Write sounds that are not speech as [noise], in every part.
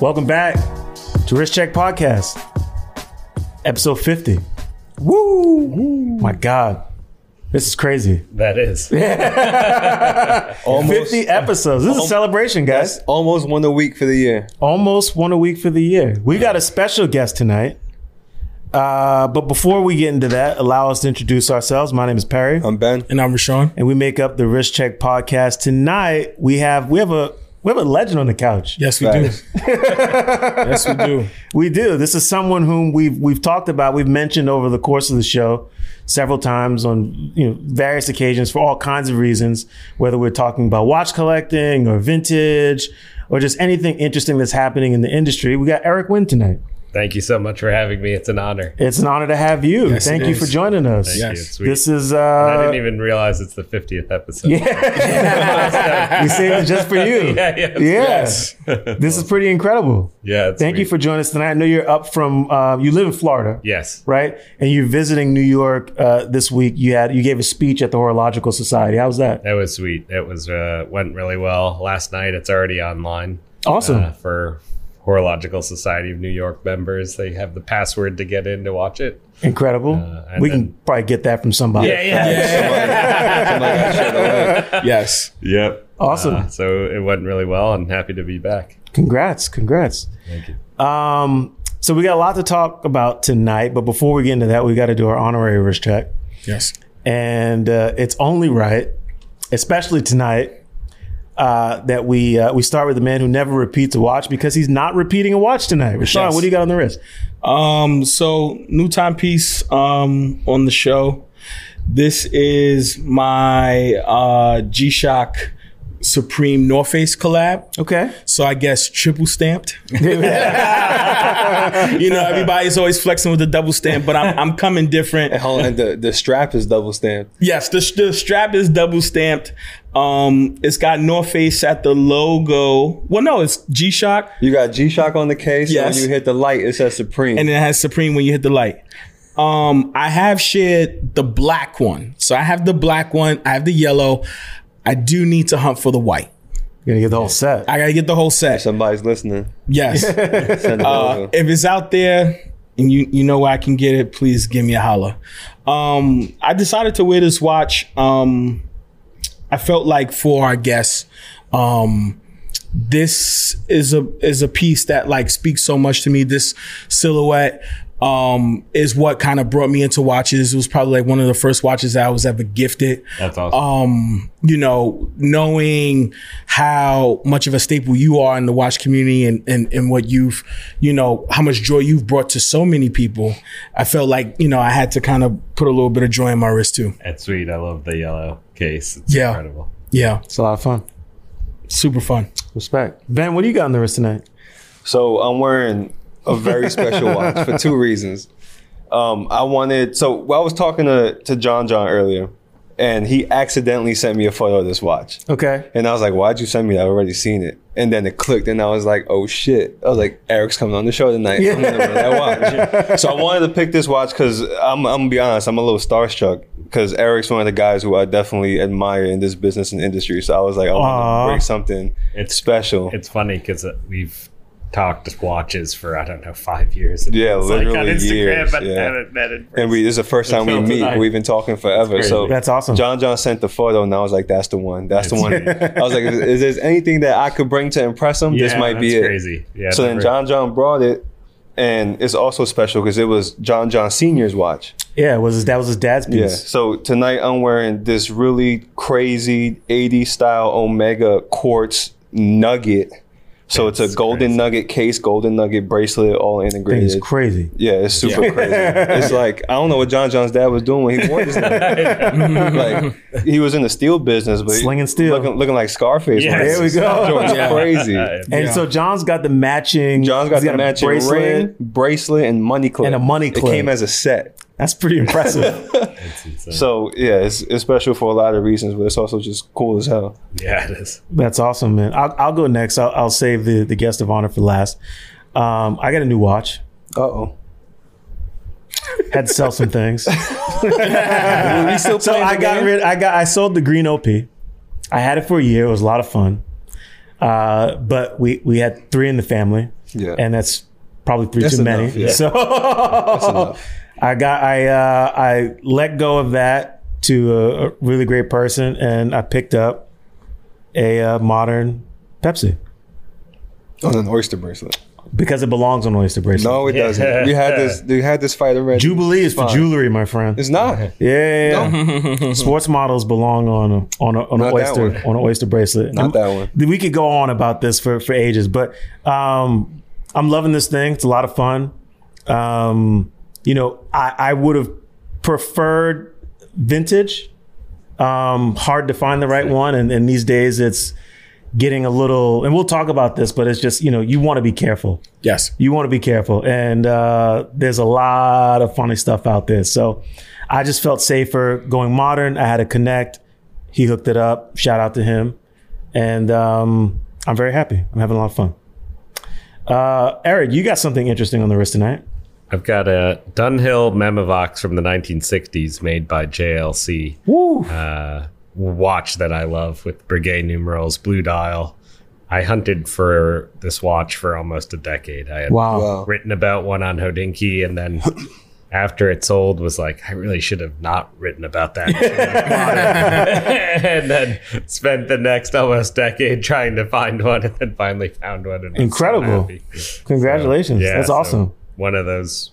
Welcome back to Wrist Check Podcast, episode 50. Woo! My God. This is crazy. That is. [laughs] 50 episodes. This is a celebration, guys. Almost one a week for the year. Almost one a week for the year. We got a special guest tonight. Uh, but before we get into that, allow us to introduce ourselves. My name is Perry, I'm Ben. And I'm Rashawn. and we make up the Wrist Check Podcast. Tonight we have we have a we have a legend on the couch. Yes, we Facts. do. [laughs] yes, we do. We do. This is someone whom we've we've talked about, we've mentioned over the course of the show several times on you know various occasions for all kinds of reasons, whether we're talking about watch collecting or vintage or just anything interesting that's happening in the industry. We got Eric Wind tonight. Thank you so much for having me. It's an honor. It's an honor to have you. Yes, Thank you is. for joining us. Thank Yes. you. This is I uh didn't even realize it's the 50th episode. yeah. [laughs] we saved it just for you. yeah, yeah. Yes. this is pretty incredible. Yeah, it's Thank you for joining us tonight. I know you're up from uh, you live in Florida. Yes. right? And you're visiting New York uh, this week. You had you gave a speech at the Horological Society. How was that? That was sweet. It was uh, went really well last night. It's already online Awesome. uh, for Horological Society of New York members. They have the password to get in to watch it. Incredible. and we then- can probably get that from somebody. Yeah, yeah, Yes. Yep. Awesome. Uh, so it went really well. and happy to be back. Congrats. Congrats. Thank you. Um, so we got a lot to talk about tonight, but before we get into that, we got to do our honorary wrist check. Yes. And uh, it's only right, especially tonight, uh, that we uh, we start with the man who never repeats a watch because he's not repeating a watch tonight. Rashawn, Yes. what do you got on the wrist? Um, so new timepiece um on the show. This is my uh G Shock Supreme North Face collab. Okay. So I guess triple stamped. [laughs] [laughs] you know, everybody's always flexing with the double stamp, but I'm I'm coming different. Hold on, the, the strap is double stamped. Yes, the, the strap is double stamped. Um, it's got North Face at the logo. Well, no, it's G Shock, You got G Shock on the case. Yes. When you hit the light, it says Supreme. and it has Supreme when you hit the light. Um, I have shared the black one, so I have the black one. I have the yellow. I do need to hunt for the white. You're gonna get the whole set. I gotta get the whole set. Somebody's listening. Yes. [laughs] Send it Uh, over. if it's out there and you you know where I can get it, please give me a holler. Um, I decided to wear this watch. Um, I felt like for our guests, um, this is a is a piece that like speaks so much to me. This silhouette um is what kind of brought me into watches. It was probably like one of the first watches that I was ever gifted That's awesome. um, you know, knowing how much of a staple you are in the watch community and, and, and what you've, you know, how much joy you've brought to so many people, I felt like, you know, I had to kind of put a little bit of joy in my wrist too. That's sweet. I love the yellow case. It's Yeah. incredible. Yeah. It's a lot of fun. Super fun. Respect. Ben, what do you got on the wrist tonight? So I'm wearing a very [laughs] special watch for two reasons. Um, I wanted so well, I was talking to to John John earlier, and he accidentally sent me a photo of this watch. Okay. And I was like, why'd you send me that? I've already seen it. And then it clicked, and I was like, oh shit. I was like, Eric's coming on the show tonight. I'm gonna wear that watch. [laughs] so I wanted to pick this watch because I'm, I'm gonna be honest, I'm a little starstruck because Eric's one of the guys who I definitely admire in this business and industry. So I was like, I Aw. want to break something It's special. It's funny because uh, we've talked watches for I don't know five years. It Yeah, feels like on literally Instagram, years, but yeah. haven't met in and we this is the first time we meet. tonight. We've been talking forever. crazy. So That's awesome. John John sent the photo, and I was like, "That's the one. That's the one." [laughs] I was like, "Is, is there anything that I could bring to impress him? this Yeah, might be that's it." crazy. Yeah, So then John John brought it, and it's also special because it was John John Senior's watch. Yeah, it was his, that was his dad's piece. Yeah. So tonight I'm wearing this really crazy 80s style Omega quartz nugget. So it's a golden crazy. nugget case, golden nugget bracelet, all Thing is integrated. crazy. Yeah, it's super crazy. [laughs] It's like I don't know what John John's dad was doing when he wore this. thing. [laughs] like he was in the steel business, but Slinging steel. looking, looking like Scarface. Yes. There we go. joint's Yeah. crazy. And Yeah. so John's got the matching. John's got the a matching bracelet. ring, bracelet, and money clip. And a money clip. It came as a set. That's pretty impressive. [laughs] it's. So yeah, it's, it's special for a lot of reasons, but it's also just cool as hell. yeah, it is. That's awesome, man. I'll, I'll go next. I'll, I'll save the, the guest of honor for last. Um, I got a new watch. Uh oh. Had to sell some things. [laughs] still so I got game? rid. I got. I sold the green OP. I had it for a year. It was a lot of fun. Uh, but we we had three in the family, Yeah. and that's probably three That's too enough, many. yeah. [laughs] So enough. I got I uh, I let go of that to a, a really great person, and I picked up a uh, modern Pepsi On an oyster bracelet. because it belongs on an oyster bracelet. No, it doesn't. We had this. We had this fight already. Jubilee is for jewelry, my friend. It's not. Yeah, yeah, yeah. [laughs] sports models belong on a, on a, on an oyster on an oyster bracelet. Not that one. We could go on about this for for ages, but um, I'm loving this thing. It's a lot of fun. Um, you know, I, I would have preferred vintage. Um, hard to find the right one, and, and these days it's getting a little. And we'll talk about this, but it's just you know you want to be careful Yes. you want to be careful. And uh, there's a lot of funny stuff out there. So I just felt safer going modern. I had to connect. He hooked it up. Shout out to him. And um, I'm very happy. I'm having a lot of fun. Uh, Eric, you got something interesting on the wrist tonight. I've got a Dunhill Memovox from the 1960s made by JLC. Woo! uh, watch that I love with Breguet numerals, blue dial. I hunted for this watch for almost a decade. I had Wow. Wow. written about one on Hodinkee, and then [clears throat] after it sold, was like, I really should have not written about that. [laughs] and then spent the next almost decade trying to find one, and then finally found one. And was so Incredible. happy. Congratulations. Yeah, That's so awesome. One of those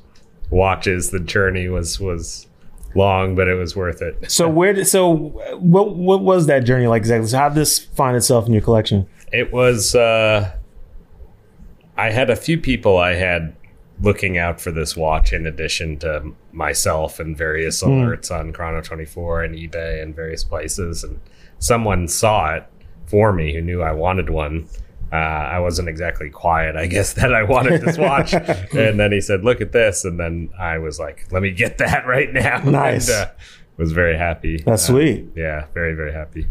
watches. The journey was was long, but it was worth it. So where did so what what was that journey like exactly? So how did this find itself in your collection? It was. Uh, I had a few people I had looking out for this watch, in addition to myself and various alerts on Chrono Twenty Four and eBay and various places. And someone saw it for me who knew I wanted one. Uh, I wasn't exactly quiet, I guess, [laughs] that I wanted this watch. [laughs] and then he said, "Look at this," and then I was like, "Let me get that [laughs] right now." Nice. And, uh, was very happy. That's Uh, sweet. Yeah, very very happy.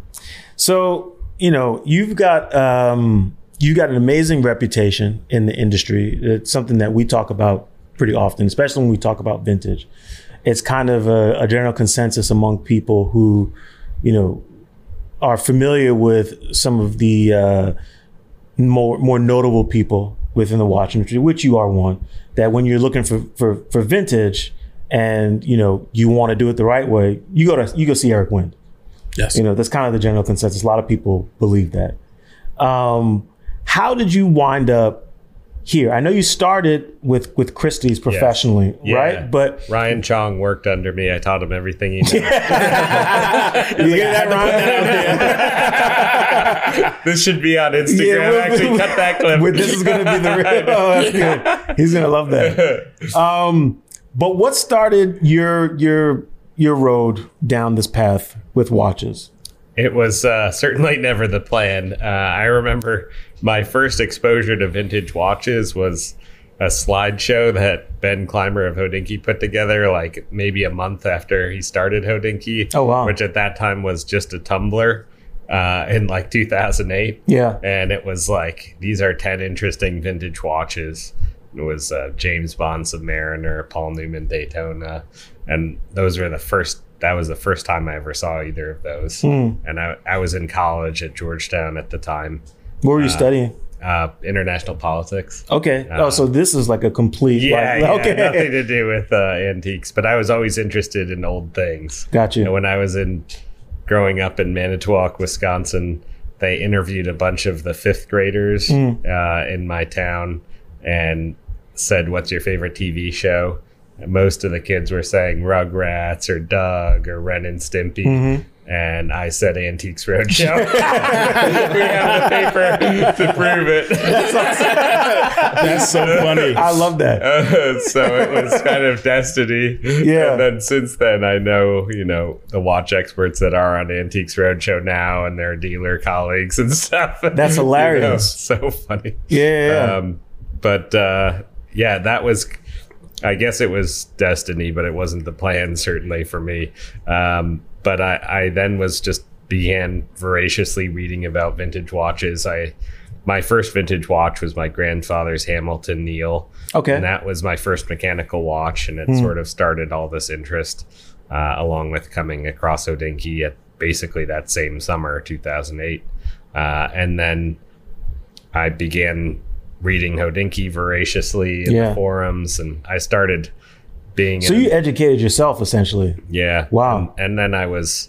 So you know you've got um, you got an amazing reputation in the industry. It's something that we talk about pretty often, especially when we talk about vintage. It's kind of a, a general consensus among people who, you know, are familiar with some of the uh, more more notable people within the watch industry, which you are one. That when you're looking for for for vintage, and you know you want to do it the right way, you go to you go see Eric Wind. Yes. You know, that's kind of the general consensus. A lot of people believe that. Um, how did you wind up here? I know you started with with Christie's professionally, Yeah. right? But Ryan Chong worked under me. I taught him everything he [laughs] knew. you hear that, Ryan? [laughs] this should be on Instagram. Yeah, we'll- Actually, cut that clip. Well, this is going to be the real. [laughs] Oh, that's good. He's going to love that. Um, but what started your your your road down this path with watches? It was uh, certainly [laughs] never the plan. Uh, I remember my first exposure to vintage watches was a slideshow that Ben Clymer of Hodinkee put together, like maybe a month after he started Hodinkee. Oh, wow. Which at that time was just a Tumblr uh, in like 2008. Yeah. and it was like these are 10 interesting vintage watches it was uh, james bond submariner paul newman daytona and those were the first that was the first time i ever saw either of those Hmm. and I, I was in college at georgetown at the time What were you studying? uh, international politics Okay. oh, so this is like a complete. yeah, like, yeah okay. nothing to [laughs] do with uh, antiques but i was always interested in old things Got And you. when I was in growing up in Manitowoc, Wisconsin, they interviewed a bunch of the fifth graders uh, in my town and said, "What's your favorite TV show?" And most of the kids were saying Rugrats or Doug or Ren and Stimpy. And I said Antiques Roadshow. [laughs] we have the paper to prove it. That's so funny. I love that. [laughs] Uh, so it was kind of destiny. Yeah. And then since then, I know, you know, the watch experts that are on Antiques Roadshow now and their dealer colleagues and [laughs] stuff. That's You know, hilarious. so funny. Yeah. yeah. Um, but uh, yeah, that was, I guess it was destiny, but it wasn't the plan, certainly for me. Um, but I, I then was just began voraciously reading about vintage watches. I, my first vintage watch was my grandfather's Hamilton Neil. Okay. And that was my first mechanical watch, and it sort of started all this interest, uh, along with coming across Hodinkee at basically that same summer, 2008. Uh, and then I began reading Hodinkee voraciously in Yeah. the forums, and I started being. So in- you educated yourself essentially. yeah. Wow. And, and then I was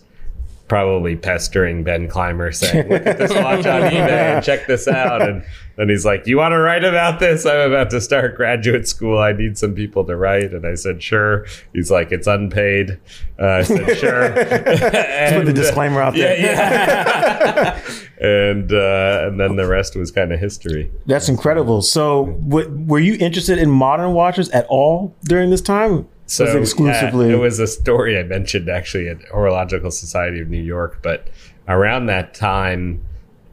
probably pestering Ben Clymer saying, look at this watch on eBay and check this out. And then he's like, you want to write about this? I'm about to start graduate school. I need some people to write. And I said, sure. He's like, it's unpaid. Uh, I said, sure. [laughs] and, Put the disclaimer out there. Yeah, yeah. [laughs] and, uh, and then the rest was kind of history. That's incredible. So, w- were you interested in modern watches at all during this time? So was it exclusively? yeah, it was a story I mentioned actually at Horological Society of New York. But around that time,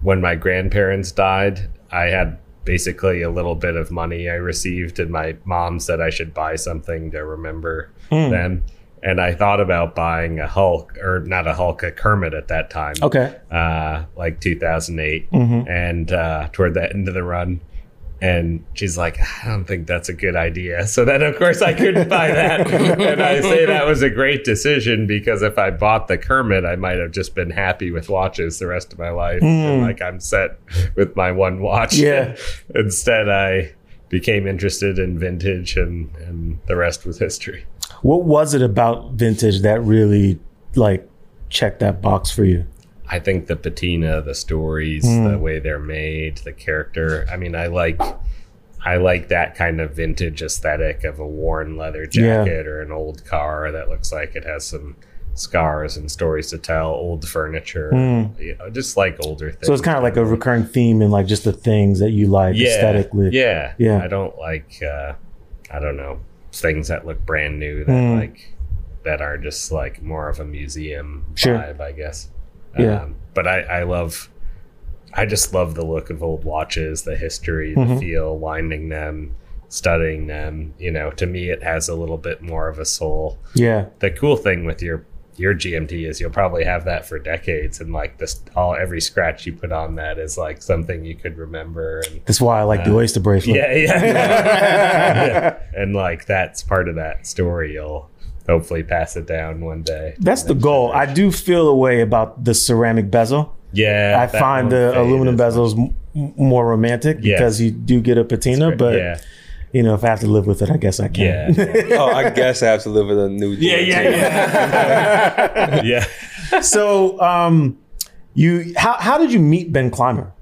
when my grandparents died, I had basically a little bit of money I received, and my mom said I should buy something to remember Hmm. them. And I thought about buying a Hulk, or not a Hulk, a Kermit at that time. okay. Uh, like 2008, Mm-hmm. and uh, toward the end of the run. And she's like, I don't think that's a good idea. So then, of course, I couldn't buy that. [laughs] and I say that was a great decision because if I bought the Kermit, I might have just been happy with watches the rest of my life. And like, I'm set with my one watch. Hmm. Yeah. [laughs] Instead, I became interested in vintage, and, and the rest was history. What was it about vintage that really like checked that box for you? I think the patina, the stories, the way they're made, the character. I mean, I like I like that kind of vintage aesthetic of a worn leather Yeah. jacket or an old car that looks like it has some scars and stories to tell, old furniture, you know, just like older things. So it's kind of like a recurring theme in like just the things that you like yeah, aesthetically. Yeah, Yeah. I don't like uh, I don't know things that look brand new that Mm. like that are just like more of a museum Sure. vibe, I guess. Yeah. Um, but I, I love, I just love the look of old watches, the history, the Mhm. feel, winding them, studying them. You know, to me, it has a little bit more of a soul. Yeah. The cool thing with your your GMT is you'll probably have that for decades, and like this, all every scratch you put on that is like something you could remember. And That's why I like the oyster bracelet. yeah, yeah. Yeah. [laughs] [laughs] and like that's part of that story. You'll hopefully pass it down one day. That's the goal. I do feel a way about the ceramic bezel. Yeah, I find the aluminum as bezels m- more romantic Yeah. because you do get a patina, but yeah, you know, if I have to live with it, I guess I can. yeah, [laughs] Oh, I guess I have to live with a new. yeah, GMT. yeah, yeah. [laughs] yeah. so, um, you how how did you meet Ben Clymer?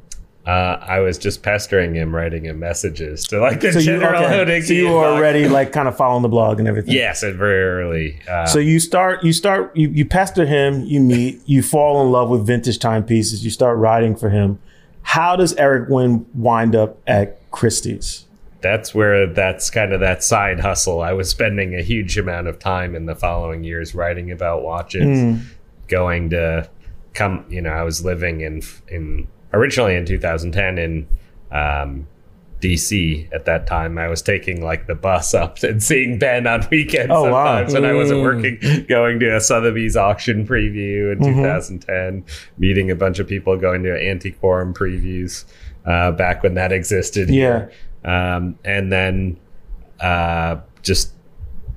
Uh, I was just pestering him, writing him messages to like the So you, general okay. [laughs] Hodinkee so you were already like kind of following the blog and everything. Yes, and very early. Uh, So you start, you start, you, you pester him, you meet, you fall in love with vintage timepieces, you start writing for him. How does Eric Wynn wind up at Christie's? that's where that's kind of that side hustle. I was spending a huge amount of time in the following years writing about watches, going to come. You know, I was living in in originally in 2010 in um, DC at that time. I was taking like the bus [laughs] up and seeing Ben on weekends Oh, wow. sometimes when I wasn't working, going to a Sotheby's auction preview in 2010, meeting a bunch of people, going to Antiquorum previews uh, back when that existed. Yeah. Um, and then uh, just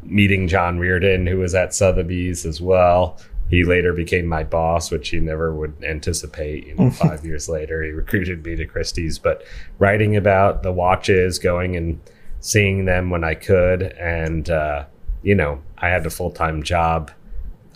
meeting John Reardon, who was at Sotheby's as well. He later became my boss, which he never would anticipate. You know, [laughs] five years later, he recruited me to Christie's. But writing about the watches, going and seeing them when I could, and uh, you know, I had a full time job.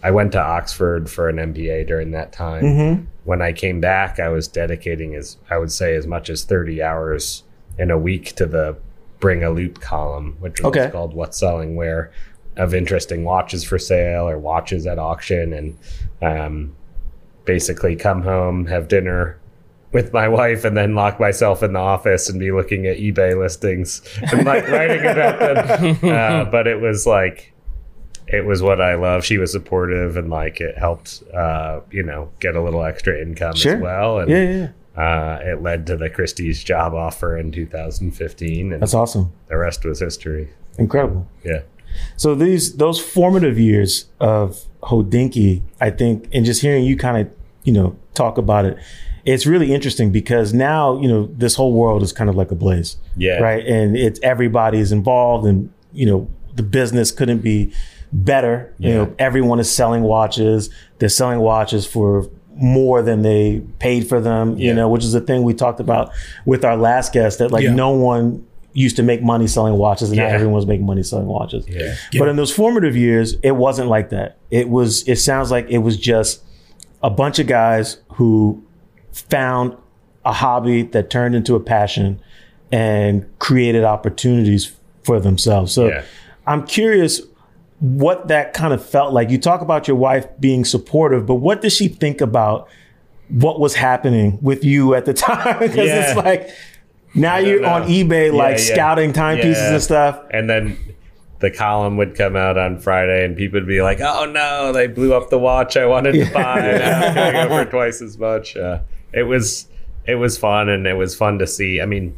I went to Oxford for an MBA during that time. When I came back, I was dedicating as I would say as much as thirty hours in a week to the Bring a Loupe column, which was Okay. called "What's Selling Where," of interesting watches for sale or watches at auction, and um, basically come home, have dinner with my wife, and then lock myself in the office and be looking at eBay listings and like [laughs] writing about them. Uh, but it was like it was what I love. She was supportive and like it helped, uh, you know, get a little extra income Sure. as well. And Yeah, yeah, uh, it led to the Christie's job offer in 2015, and That's awesome. the rest was history. Incredible. Yeah. So these those formative years of Hodinkee, I think, and just hearing you kind of, you know, talk about it, it's really interesting because now, you know, this whole world is kind of like a blaze. Yeah. Right. And it's everybody is involved and, you know, the business couldn't be better. You know, everyone is selling watches. They're selling watches for more than they paid for them, you know, which is the thing we talked about with our last guest that like Yeah. no one used to make money selling watches and now Yeah. everyone's making money selling watches. Yeah. But in those formative years, it wasn't like that. It was it sounds like it was just a bunch of guys who found a hobby that turned into a passion and created opportunities for themselves. So Yeah. I'm curious what that kind of felt like. You talk about your wife being supportive, but what did she think about what was happening with you at the [laughs] time? Because Yeah. it's like now you're know. on eBay, like yeah. scouting timepieces Yeah. and stuff. And then the column would come out on Friday, and people would be like, "Oh no, they blew up the watch I wanted to [laughs] buy. Now going to go for [laughs] twice as much." Uh, it was it was fun, and it was fun to see. I mean,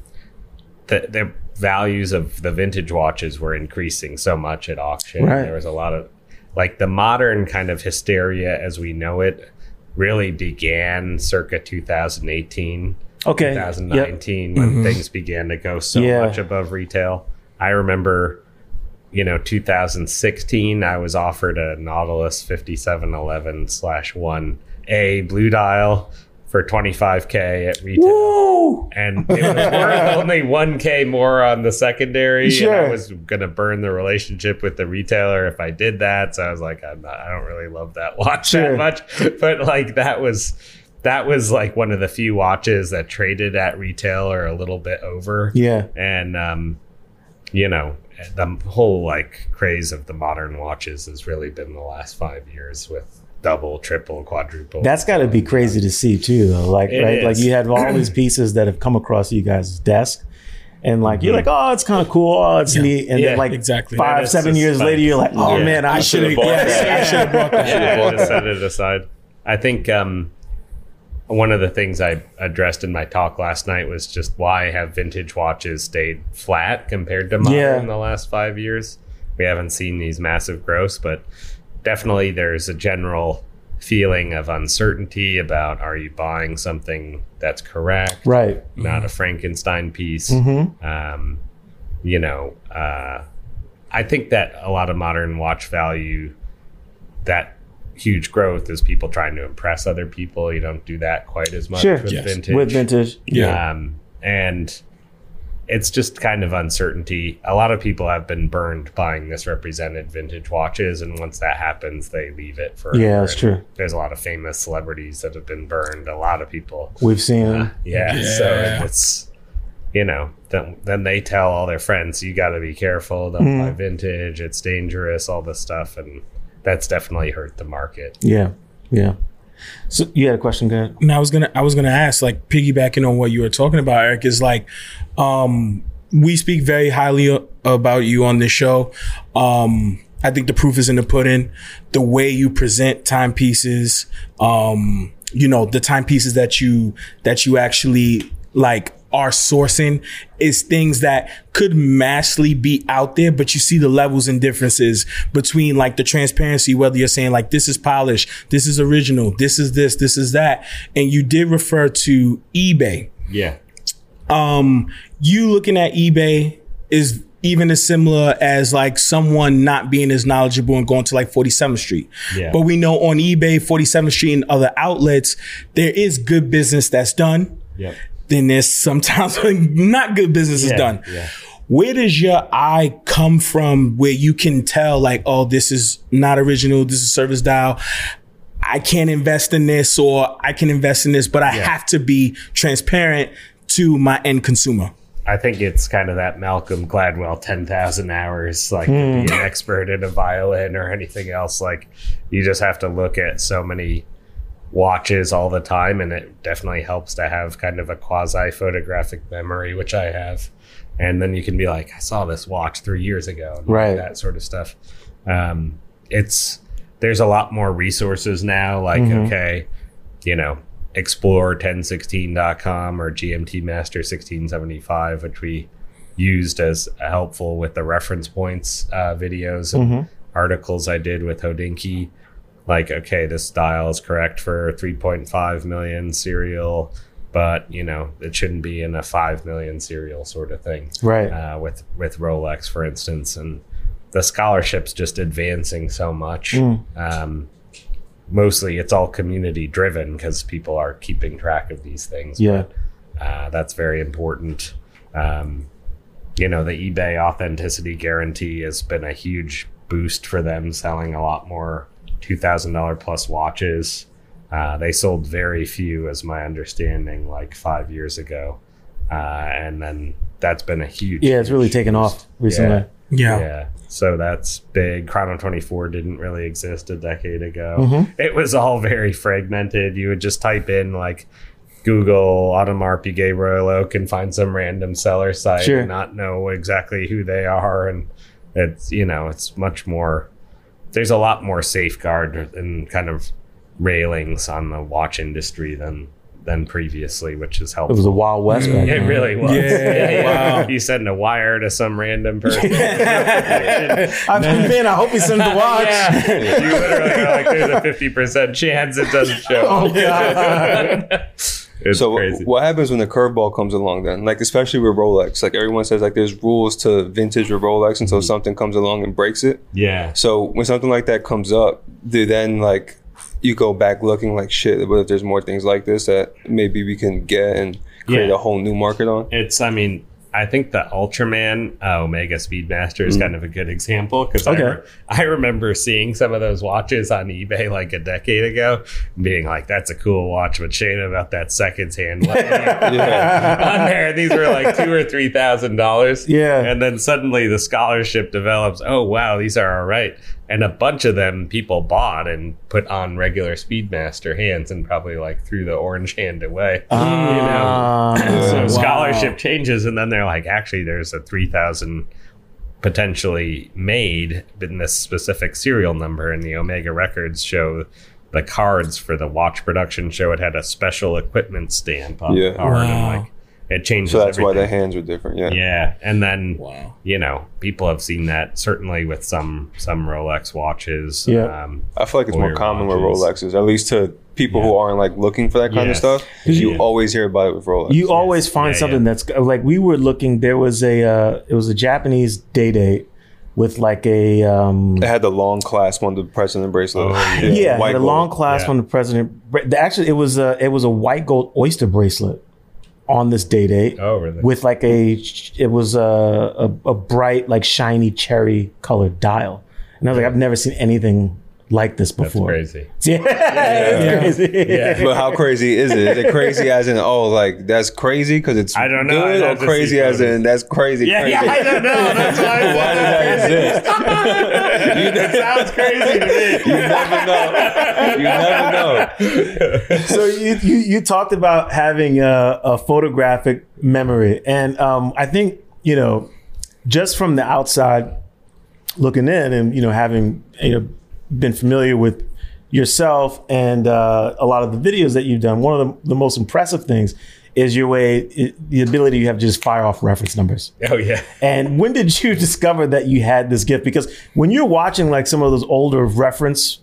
the the values of the vintage watches were increasing so much at auction. Right. There was a lot of like the modern kind of hysteria as we know it really began circa 2018. Okay. Yep. 2019 when mm-hmm. things began to go so Yeah. much above retail. I remember, you know, 2016, I was offered a Nautilus 5711 slash 1A blue dial for 25K at retail. Woo! And it was worth [laughs] only 1K more on the secondary. And I was going to burn the relationship with the retailer if I did that. So I was like, I'm not, I don't really love that watch Sure. that much. But like, that was. That was like one of the few watches that traded at retail or a little bit over Yeah. and um, you know the whole like craze of the modern watches has really been the last five years with double triple quadruple That's got to be crazy to see too, though. Like, It right? Like you have all these [clears throat] pieces that have come across you guys' desk, and like you're like, oh, it's kind of cool, oh, it's neat, and Mm-hmm. Yeah, then like exactly. five, That is seven years fun. later, you're like, oh Yeah. man, I, I should have. [laughs] [laughs] should've bought that. I should have bought that. set it aside. I think um, one of the things I addressed in my talk last night was just why have vintage watches stayed flat compared to modern Yeah. in the last five years. We haven't seen these massive growths, but definitely there's a general feeling of uncertainty about are you buying something that's correct, Right. not a Frankenstein piece. Mm-hmm. Um, you know, uh, I think that a lot of modern watch value that huge growth is people trying to impress other people. You don't do that quite as much Sure. with Yes. vintage. With vintage. Yeah. Um, and it's just kind of uncertainty. A lot of people have been burned buying misrepresented vintage watches, and once that happens, they leave it for. Yeah, that's true. There's a lot of famous celebrities that have been burned. A lot of people We've seen them. yeah, Yeah. so it's you know then, then they tell all their friends you got to be careful don't buy vintage it's dangerous all this stuff and that's definitely hurt the market Yeah. Yeah. So you had a question, go ahead. And I was gonna I was gonna ask, like piggybacking on what you were talking about, Eric, is like um we speak very highly a- about you on this show. Um I think the proof is in the pudding. The way you present timepieces, um, you know, the timepieces that you that you actually like are sourcing is things that could massively be out there, but you see the levels and differences between like the transparency, whether you're saying like this is polished, this is original, this is this, this is that. And you did refer to eBay. yeah Um, you looking at eBay is even as similar as like someone not being as knowledgeable and going to like 47th Street. Yeah. But we know on eBay, 47th Street and other outlets, there is good business that's done yep then there's sometimes not good business is done. yeah. Where does your eye come from where you can tell like, oh, this is not original, this is service dial. I can't invest in this or I can invest in this, but I have to be transparent to my end consumer. i think it's kind of that malcolm gladwell 10000 hours like to be an hmm. expert in a violin or anything else like you just have to look at so many watches all the time and it definitely helps to have kind of a quasi photographic memory which i have. And then you can be like i saw this watch three years ago and Right. that sort of stuff. Um, it's there's a lot more resources now like okay you know explore 1016.com or gmt master 1675 which we used as helpful with the reference points uh, videos and articles i did with hodinkee like okay this dial is correct for 3.5 million serial but you know it shouldn't be in a 5 million serial sort of thing Right. uh, with with rolex for instance and the scholarship's just advancing so much um, mostly it's all community driven because people are keeping track of these things. Yeah. But, uh, that's very important. Um, you know, the eBay authenticity guarantee has been a huge boost for them, selling a lot more two thousand dollar plus watches. Uh, they sold very few, as my understanding, like five years ago, uh, and then that's been a huge. Yeah, it's really huge taken boost. off recently. Yeah. Yeah. So that's big. Chrono 24 didn't really exist a decade ago. Mm-hmm. It was all very fragmented. You would just type in like Google Audemars Piguet Royal Oak and find some random seller site Sure. and not know exactly who they are. And it's, you know, it's much more, there's a lot more safeguard and kind of railings on the watch industry than than previously, which is helpful. It was a wild west back It really was. Yeah, [laughs] wow. You sending a wire to some random person. I mean, man, I hope he sends the watch. Yeah. You literally are like, there's a fifty percent chance it doesn't show. Oh god. [laughs] it's so crazy. what happens when the curveball comes along then? Like especially with Rolex, like everyone says, like there's rules to vintage with Rolex Mm-hmm. until something comes along and breaks it. yeah. So when something like that comes up, do then like you go back looking like shit? What if there's more things like this that maybe we can get and create Yeah. a whole new market on? It's. I mean. I think the Ultraman uh, Omega Speedmaster is kind of a good example because Okay. I, re- I remember seeing some of those watches on eBay like a decade ago, being like, "That's a cool watch," but shame about that seconds hand [laughs] on there. These were like two or three thousand dollars. Yeah. And then suddenly the scholarship develops. Oh wow, these are all right. And a bunch of them people bought and put on regular Speedmaster hands and probably like threw the orange hand away. Ah, so wow. scholarship changes, and then they're like, actually, there's a three thousand potentially made in this specific serial number, and the Omega records show the cards for the watch production show it had a special equipment stamp on Yeah. the card, Wow. and like it changes. So that's why the hands are different. Yeah. Yeah, and then Wow. you know people have seen that certainly with some some Rolex watches. Yeah. Um, I feel like it's more common watches. with Rolexes, at least to people who aren't like looking for that kind of Yes. stuff. You Yeah. always hear about it with Rolex. You always find Yeah, something yeah. that's like we were looking. There was a uh, it was a Japanese day date with like a um, it had the long clasp on the president bracelet. Oh, yeah, white had a gold. long clasp Yeah. on the president. Actually, it was a it was a white gold oyster bracelet on this day date oh, really? with like a it was a, a a bright like shiny cherry colored dial, and I was like, I've never seen anything like this That's before. crazy. [laughs] Yeah, it's crazy. Yeah. But how crazy is it? Is it crazy as in oh like that's crazy because it's I don't know. Good, or crazy as in that's crazy Yeah, crazy? yeah, I don't know. That's why. [laughs] Why does that exist? [laughs] that sounds crazy to me. You never know. You never know. so you, you you talked about having a, a photographic memory, and um, I think you know just from the outside looking in, and you know having you know been familiar with yourself and uh, a lot of the videos that you've done, one of the, the most impressive things is your way, i the ability you have to just fire off reference numbers. Oh yeah. And when did you discover that you had this gift? Because when you're watching like some of those older reference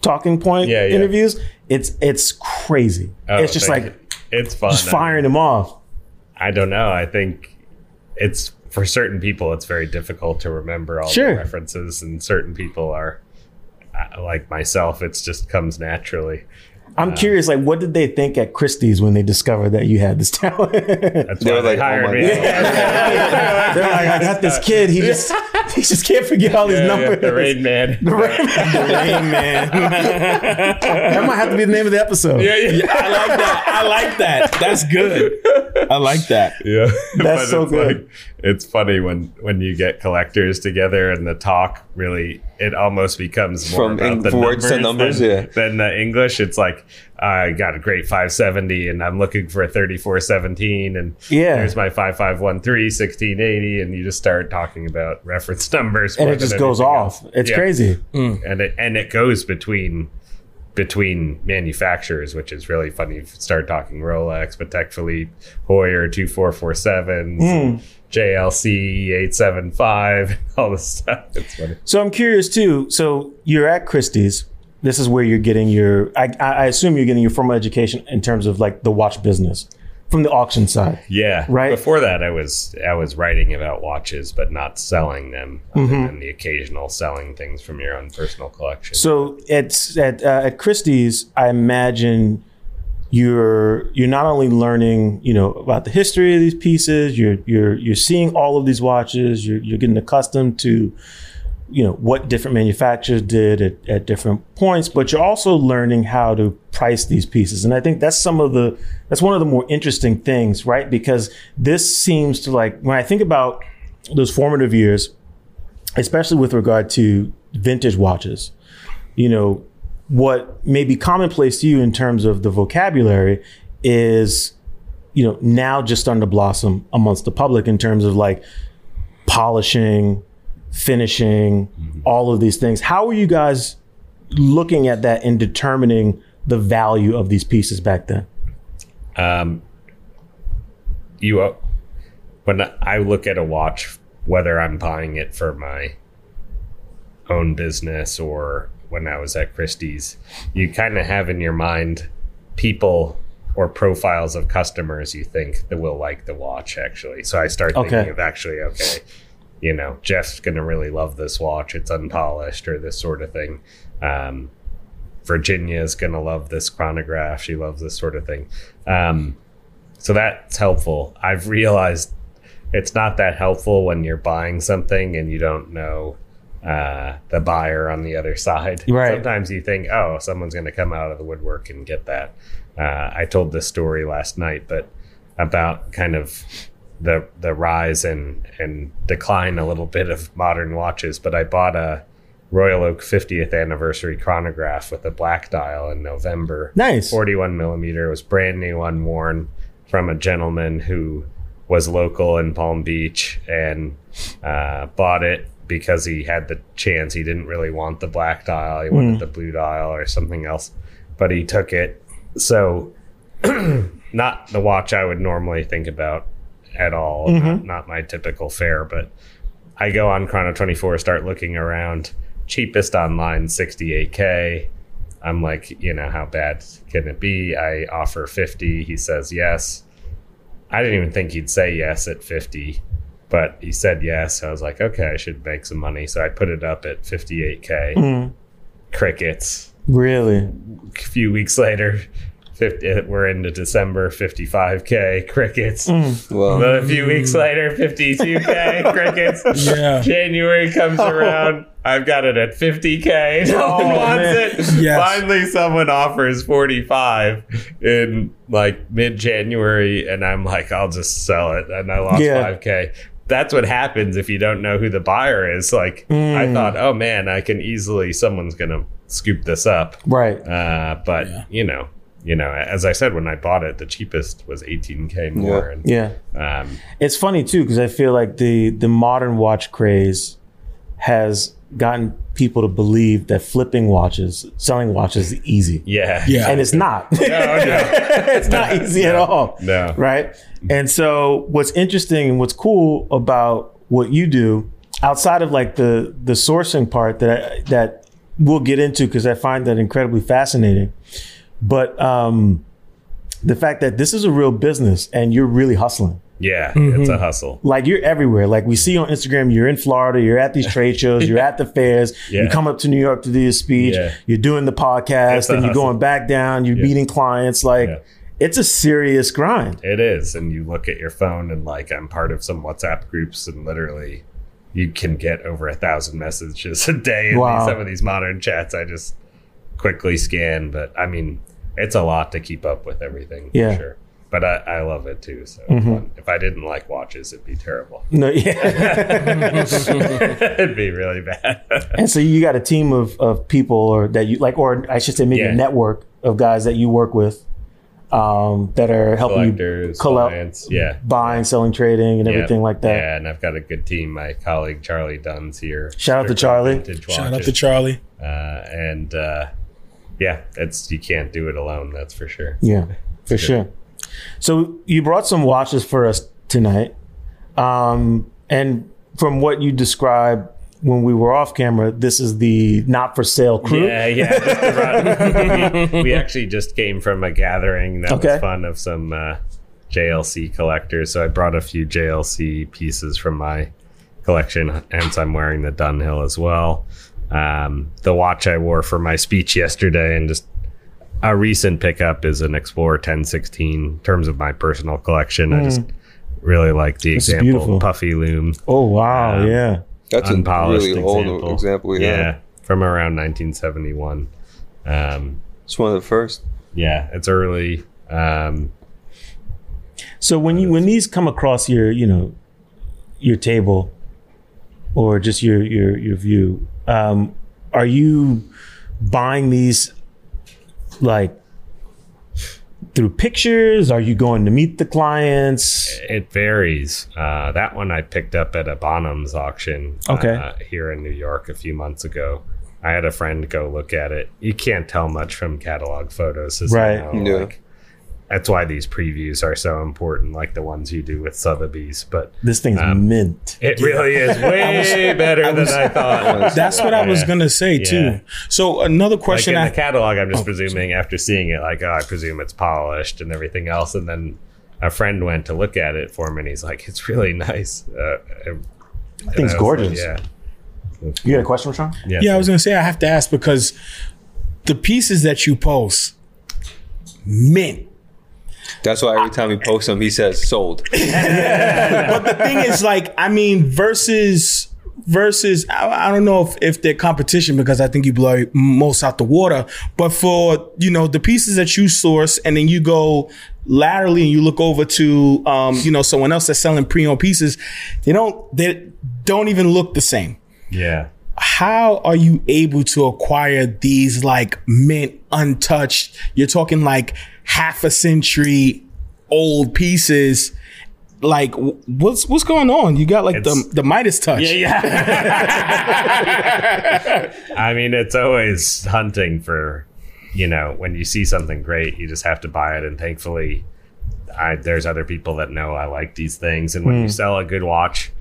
talking point Yeah, yeah. interviews, it's it's crazy. Oh, it's just like you. it's fun. just firing them off. I don't know. I think it's for certain people it's very difficult to remember all Sure. the references, and certain people are uh, like myself. It's just comes naturally. I'm curious, like, what did they think at Christie's when they discovered that you had this talent? They're That's They why were they like, oh hired my me. God. [laughs] like, I got this kid. He [laughs] just [laughs] he just can't forget all these Yeah, yeah, numbers. the Rain Man. The Rain Man. [laughs] [laughs] that might have to be the name of the episode. yeah, yeah. I like that. I like that. That's good. I like that. Yeah, That's so it's good. Like, it's funny when when you get collectors together and the talk really it almost becomes more From about Eng- the words to numbers, numbers, than, yeah. than the English. It's like I got a great 570 and I'm looking for a 3417 and Yeah. there's my 5513 1680 and you just start talking about [laughs] reference numbers And it just goes anything off. else. It's Yeah. crazy. Hmm. and it and it goes between between manufacturers, which is really funny. You start talking Rolex, Patek Philippe, Heuer two four four seven, hmm. JLC eight seven five, [laughs] all this stuff. It's funny. So I'm curious too. So you're at Christie's. This is where you're getting your. I, I assume you're getting your formal education in terms of like the watch business. from the auction side. Yeah. Right. Before that, I was I was writing about watches, but not selling them, Mm-hmm. than the occasional selling things from your own personal collection. So at at uh, at Christie's, I imagine you're you're not only learning, you know, about the history of these pieces. You're you're you're seeing all of these watches. You're you're getting accustomed to, you know, what different manufacturers did at, at different points. But you're also learning how to price these pieces, and I think that's some of the that's one of the more interesting things, right? Because this seems to like when I think about those formative years, especially with regard to vintage watches you know, what may be commonplace to you in terms of the vocabulary is, you know, now just starting to blossom amongst the public in terms of like polishing, finishing, all of these things. How are you guys looking at that and determining the value of these pieces back then? um, you uh, when I look at a watch, whether I'm buying it for my own business or when I was at Christie's, you kind of have in your mind people or profiles of customers you think that will like the watch actually. So I start thinking Okay. of actually, okay, you know, Jeff's gonna really love this watch. It's unpolished or this sort of thing. Um, is gonna love this chronograph. She loves this sort of thing. Um, so that's helpful. I've realized it's not that helpful when you're buying something and you don't know uh, the buyer on the other side. [laughs] Right. Sometimes you think, oh, someone's going to come out of the woodwork and get that. Uh, I told this story last night, but about kind of the the rise and and decline a little bit of modern watches. But I bought a Royal Oak 50th anniversary chronograph with a black dial in November. Nice. 41 millimeter. It was brand new, unworn from a gentleman who was local in Palm Beach and uh, bought it because he had the chance. He didn't really want the black dial, he wanted the blue dial or something else, but he took it. So, [clears throat] not the watch I would normally think about at all, mm-hmm. not, not my typical fare, but I go on Chrono 24, start looking around. Cheapest online, 68K. I'm like, you know, how bad can it be? I offer 50. He says yes. I didn't even think he'd say yes at 50, but he said yes. I was like, okay, I should make some money. So I put it up at 58K. Mm. Crickets. Really? A few weeks later, 50, we're into December, 55K. Crickets. Well, a few weeks later, 52K. [laughs] crickets. Yeah. January comes around. I've got it at 50k. No one Oh, wants man. it. Yes. Finally, someone offers 45 in like mid January, and I'm like, I'll just sell it, and I lost Yeah. 5k. That's what happens if you don't know who the buyer is. Like, Mm. I thought, oh man, I can easily someone's gonna scoop this up. Right. Uh, but you know, you know, as I said when I bought it, the cheapest was 18k more. And, Yeah. Um, It's funny too because I feel like the the modern watch craze has gotten people to believe that flipping watches, selling watches is easy. yeah. Yeah. And it's not. [laughs] No, no. [laughs] it's not easy at all. No. Right. And so what's interesting and what's cool about what you do outside of like the the sourcing part that I, that we'll get into because I find that incredibly fascinating. But um the fact that this is a real business and you're really hustling. Yeah, it's a hustle. Like you're everywhere. Like we see on Instagram, you're in Florida, you're at these [laughs] trade shows, you're at the fairs, you come up to New York to do your speech, Yeah. you're doing the podcast, and you're going back down, you're meeting clients. Like Yeah. it's a serious grind. It is. And you look at your phone and like I'm part of some WhatsApp groups and literally you can get over a thousand messages [laughs] a day in Wow. these, some of these modern chats. I just quickly scan, but I mean, it's a lot to keep up with everything. Yeah. For sure. But I, I love it too. So it's fun. if I didn't like watches, it'd be terrible. No, yeah. [laughs] it'd be really bad. and so you got a team of, of people or that you like, or I should say maybe Yeah. a network of guys that you work with um, that are helping you Collectors, collect, clients. Yeah. buying, selling, trading, and Yeah. everything like that. Yeah, and I've got a good team. My colleague Charlie Dunn's here. Shout out to Charlie. Vintage Shout out to Charlie. uh, and uh, yeah, it's you can't do it alone. That's for sure. Yeah, for good. sure. So you brought some watches for us tonight, um, and from what you described when we were off camera, this is the not for sale crew. Yeah, yeah. Just [laughs] we actually just came from a gathering that Okay. was fun of some uh, JLC collectors. so I brought a few JLC pieces from my collection, and so I'm wearing the Dunhill as well. Um, the watch I wore for my speech yesterday, and just a recent pickup is an Explorer 1016. In terms of my personal collection, I just really like the This example beautiful. puffy lume, Oh wow, Um, yeah. That's a unpolished really example. old example. Yeah. from around 1971. Um, it's one of the first. yeah, it's early. Um, So when you when these come across your you know your table or just your your your view, um, are you buying these like through pictures? Are you going to meet the clients? It varies. Uh, that one I picked up at a Bonhams auction Okay. uh, here in New York a few months ago. I had a friend go look at it. You can't tell much from catalog photos, as you Right. know, Yeah. like, that's why these previews are so important, like the ones you do with Sotheby's. But This thing's Um, mint. it really is way better than I thought. [laughs] That's what I was Yeah. gonna say too. Yeah. So another Like question in I the catalog, I'm just Oh, presuming after seeing it, like, oh, I presume it's polished and everything else. And then a friend went to look at it for me, and he's like, it's really nice. Uh, and That thing's I was like, gorgeous. yeah. You got a question, Sean? Yeah. Yeah, I was gonna say I have to ask because the pieces that you post, mint. That's why every time he posts them, he says sold. [laughs] But the thing is, like, I mean, versus versus, I, I don't know if if they're competition because I think you blow most out the water. But for you know the pieces that you source and then you go laterally and you look over to um, you know someone else that's selling pre-owned pieces, they don't they don't even look the same. Yeah. how are you able to acquire these like mint untouched you're talking like half a century old pieces like what's what's going on you got like It's- the the midas touch Yeah. Yeah. [laughs] I mean, it's always hunting for, you know, when you see something great, you just have to buy it. And thankfully, I, there's other people that know I like these things. And when you hmm. sell a good watch,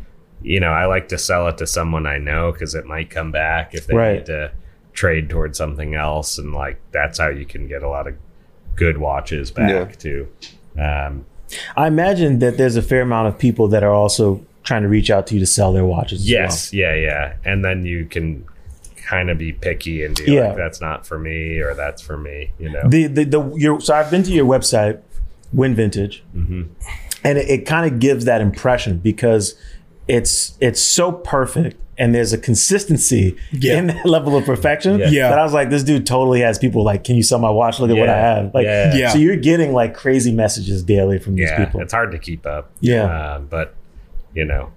you know, I like to sell it to someone I know because it might come back if they Right. need to trade towards something else. And like, that's how you can get a lot of good watches back Yeah. too. Um, I imagine that there's a fair amount of people that are also trying to reach out to you to sell their watches. as Yes, yeah, yeah. And then you can kind of be picky and be Yeah. like, that's not for me or that's for me, you know? The the the your so I've been to your website, Wind Vintage, Mm-hmm. and it, it kind of gives that impression because it's it's so perfect and there's a consistency Yeah. in that [laughs] level of perfection. Yeah. Yeah. That I was like, this dude totally has people like, can you sell my watch? Look at what I have. Like, Yeah. Yeah. so you're getting like crazy messages daily from these yeah, people. it's hard to keep up. Yeah. Uh, but, you know,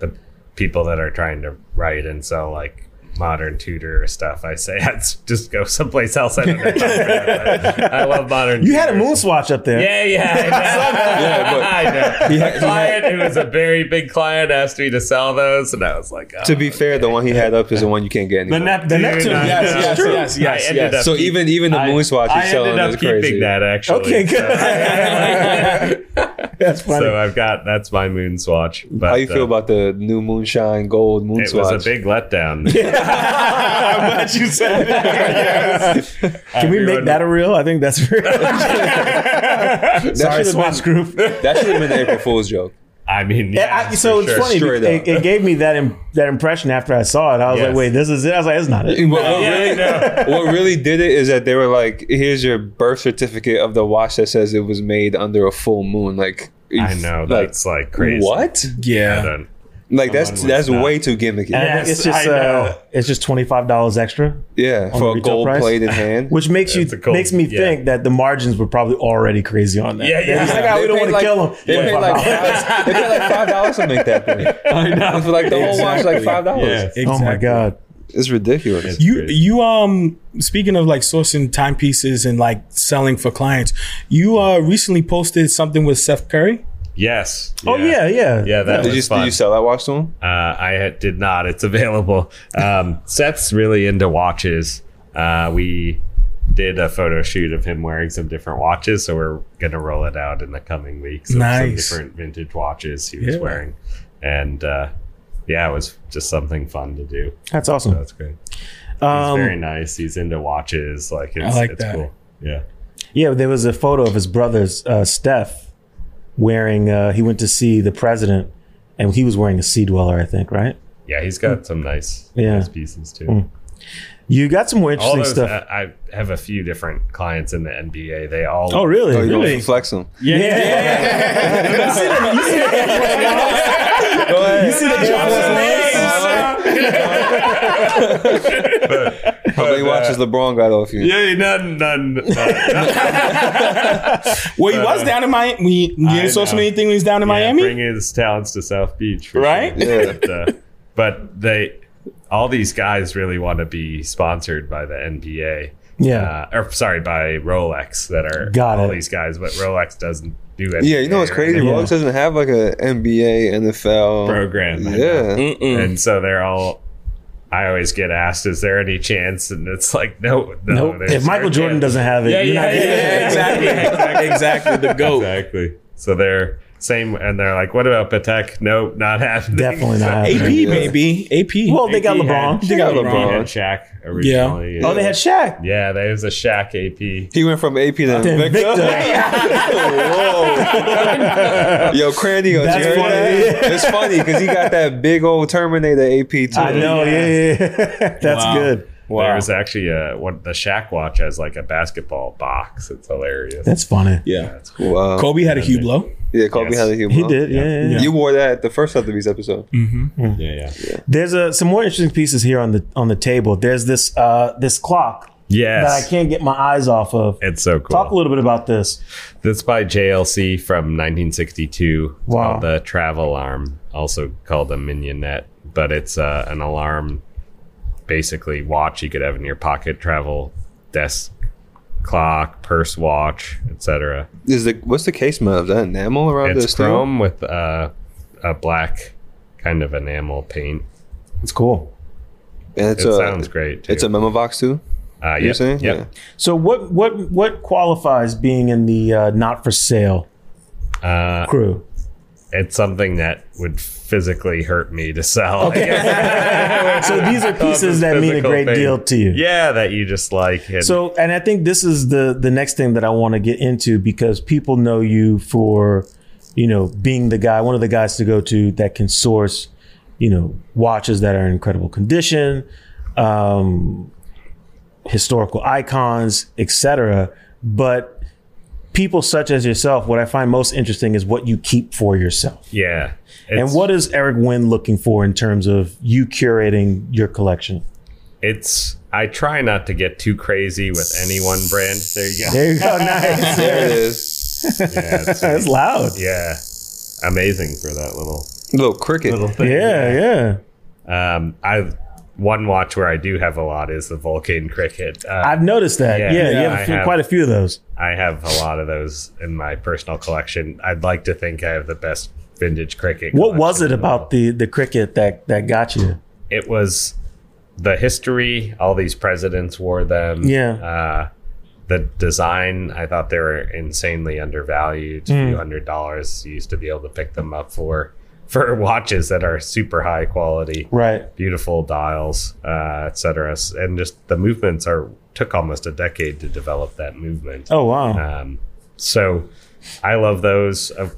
the people that are trying to write and sell like modern Tudor stuff, I say, let's just go someplace else. I don't know. I love modern You had a Tudor. moon swatch up there. Yeah, yeah, I know. [laughs] Yeah, but- I know. He A had- he client who was a very big client asked me to sell those, and I was like, oh, To be oh, fair, the one he had up is the one you can't get the anymore. Neptune. The Neptune, I yes, yes, yes, yes, yes. so keep- even even the I- moon swatch I he's selling ended up is keeping crazy. that actually. Okay, good. So, [laughs] [laughs] That's funny. so I've got that's my moon swatch. But, How you feel uh, about the new moonshine gold moon it swatch? was a big letdown. [laughs] i'm glad you said it Can we make that a real? I think that's [laughs] real. Sorry, Swatch been- Group. that should have been the April Fool's joke. I mean, Yeah, yeah, I- so it's sure. funny. It, it gave me that Im- that impression after I saw it. I was Yes. like, "Wait, this is it." I was like, "It's not it." What, what Yeah, really, no. what really did it is that they were like, "Here's your birth certificate of the watch that says it was made under a full moon." Like, I know like, that's like crazy. What? I yeah don't- Like that's Someone that's was not- way too gimmicky. And I think Yes, it's just I know. uh, it's just twenty five dollars extra, yeah, the for a retail gold price? plated hand. [laughs] which makes It's you a makes me yeah. think that the margins were probably already crazy on that. Yeah, They're just yeah. like, "Ah, we don't paid want to like- kill them. They paid like [laughs] five, they paid like five dollars to make that thing. [laughs] I know. For like the whole watch, like five dollars. Yeah. Oh my god! It's ridiculous. you crazy. you um speaking of like sourcing timepieces and like selling for clients you uh recently posted something with seth curry Yes. Oh yeah, yeah, Yeah, that Did was you fun. did you sell that watch to him? Uh, I did not. It's available. Um, Seth's really into watches. Uh, we did a photo shoot of him wearing some different watches, so we're gonna roll it out in the coming weeks. of Some different vintage watches he was Yeah. wearing, and uh, yeah, it was just something fun to do. That's awesome. That's great. He's Um, very nice. He's into watches. Like it's, like it's that. cool. Yeah. Yeah, there was a photo of his brothers, uh, Steph, wearing. Uh, he went to see the president, and he was wearing a Sea Dweller, I think. Right? Yeah, he's got some nice, Yeah. nice pieces too. You got some more interesting those, stuff. uh, I have a few different clients in the NBA. They all oh, really? Oh, you really? flex them. Yeah. [laughs] You see the, you see the Air Force Ones? You see the Air Force Ones? How many watches LeBron got off you? Yeah, none, none. none. Well, he was down in Miami. We, you I saw some know. anything when he was down in Yeah, Miami? Bring his talents to South Beach, for Right? Sure. Yeah. But, uh, but they, all these guys really want to be sponsored by the NBA. Yeah. Uh, or sorry, by Rolex. That are Got all it. these guys, but Rolex doesn't do it. Yeah, you know what's crazy? Yeah. Rolex doesn't have like a NBA, NFL Program. Yeah. And so they're all. I always get asked, "Is there any chance?" And it's like, no, no. Nope. If Michael Jordan chance. doesn't have it, Yeah, you're yeah, not yeah, getting it. yeah, exactly. [laughs] exactly. The GOAT. exactly. So they're same, and they're like, "What about Patek?" Nope, not happening. Definitely not [laughs] happening. AP, maybe. AP. Well, they got LeBron. Had, They got AP LeBron. had Shaq originally. Oh, they had Shaq. Yeah, there's a Shaq AP. He went from AP to Then Invicta. Invicta. [laughs] Whoa. Yo, Crandy, That's heard funny. that? It's funny because he got that big old Terminator AP too. I know. Yeah, yeah. yeah. [laughs] That's Wow. good. There was actually a one. The Shaq watch has like a basketball box. It's hilarious. That's funny. Yeah. That's cool. Wow. Kobe had a Hublot. Yeah, Kobe Yes. had a human. He did. Yeah. yeah, yeah. You wore that at the first Sotheby's episode. Yeah, yeah, There's a, some more interesting pieces here on the on the table. There's this uh, this clock that I can't get my eyes off of. it's so cool. Talk a little bit about this. That's by JLC from 1962. It's Wow. called the Travel Alarm, also called a Mignonette, but it's uh, an alarm, basically watch you could have in your pocket, travel desk clock, purse watch, etc. Is the what's the case of Is that enamel around the It's steel? chrome with uh, a black kind of enamel paint. It's cool. And it's it a sounds great. Too. it's a Memovox too. uh, You're yep, saying? yep. Yeah. So what what what qualifies being in the uh, not for sale Uh, crew? it's something that would physically hurt me to sell. Okay. [laughs] So these are pieces that mean a great pain. deal to you. Yeah, that you just like. And So, and I think this is the the next thing that I want to get into because people know you for, you know, being the guy, one of the guys to go to that can source, you know, watches that are in incredible condition, um, historical icons, etc. But people such as yourself, what I find most interesting is what you keep for yourself. yeah, And what is Eric Wind looking for in terms of you curating your collection? it's I try not to get too crazy with any one brand. There you go. There you go. [laughs] Nice. There it is. Yeah, it's- [laughs] That's loud. yeah. amazing for that little Little cricket. little thing. Yeah, yeah. Um, I one watch where I do have a lot is the Vulcain Cricket. Uh, I've noticed that. Yeah, Yeah, you have, a I few- have. quite a few of those. I have a lot of those in my personal collection. I'd like to think I have the best vintage cricket. What was it in the world. about the the cricket that that got you? It was the history. All these presidents wore them. Yeah. Uh, the design, I thought they were insanely undervalued. A Hmm. few hundred dollars. You used to be able to pick them up for [laughs] for watches that are super high quality. Right. beautiful dials, uh, etc. And just the movements are took almost a decade to develop that movement. Oh wow. Um, so I love those. Uh,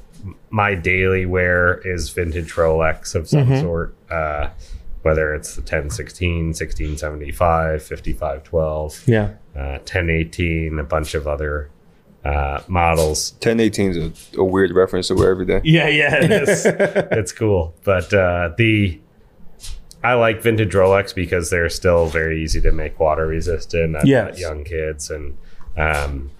my daily wear is vintage Rolex of some Mm-hmm. sort, uh, whether it's the 1016, 1675, 5512, yeah. uh, 1018, a bunch of other uh, models. 1018 is a, a weird reference to wear every day. Yeah, yeah, it is. [laughs] it's cool. But uh, the I like vintage Rolex because they're still very easy to make water resistant. I've Yes. got young kids and um,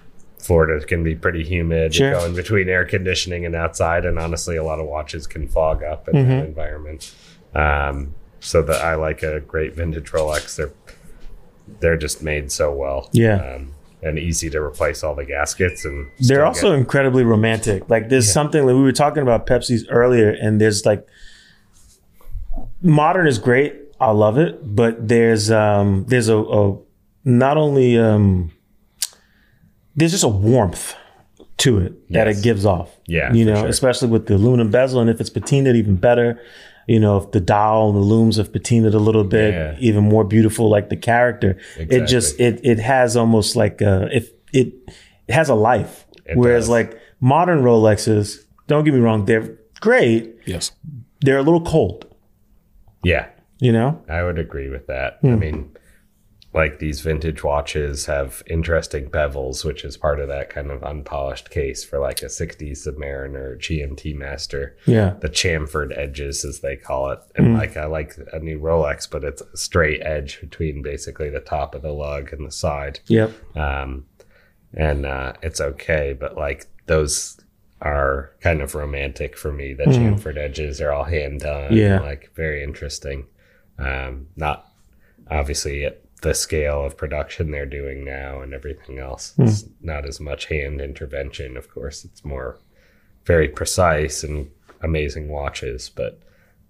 Florida can be pretty humid. Sure. Going between air conditioning and outside, and honestly, a lot of watches can fog up in Mm-hmm. that environment. Um, so that I like a great vintage Rolex. They're they're just made so well. Yeah. Um, and easy to replace all the gaskets and They're also incredibly romantic. Like there's something that we were talking about Pepsi's earlier, and there's like modern is great. I love it, but there's um there's a, a not only um there's just a warmth to it that it gives off. Yeah, you know, sure. especially with the aluminum bezel, and if it's patinaed, even better. You know, if the dial and the lumes have patinaed a little bit, Yeah. even more beautiful. Like the character, it just it it has almost like a if it it has a life. It Whereas does. like modern Rolexes don't get me wrong, they're great. Yes. They're a little cold, Yeah, you know? I would agree with that. I hmm. mean, like these vintage watches have interesting bevels, which is part of that kind of unpolished case for like a 60s Submariner GMT Master. Yeah. The chamfered edges, as they call it. And like, I like a new Rolex, but it's a straight edge between basically the top of the lug and the side. Yep. Um, and uh, it's okay, but like those are kind of romantic for me. The chamfered edges are all hand done. Yeah. Like very interesting. Um, not obviously at the scale of production they're doing now and everything else. Hmm. It's not as much hand intervention, of course. It's more very precise and amazing watches, but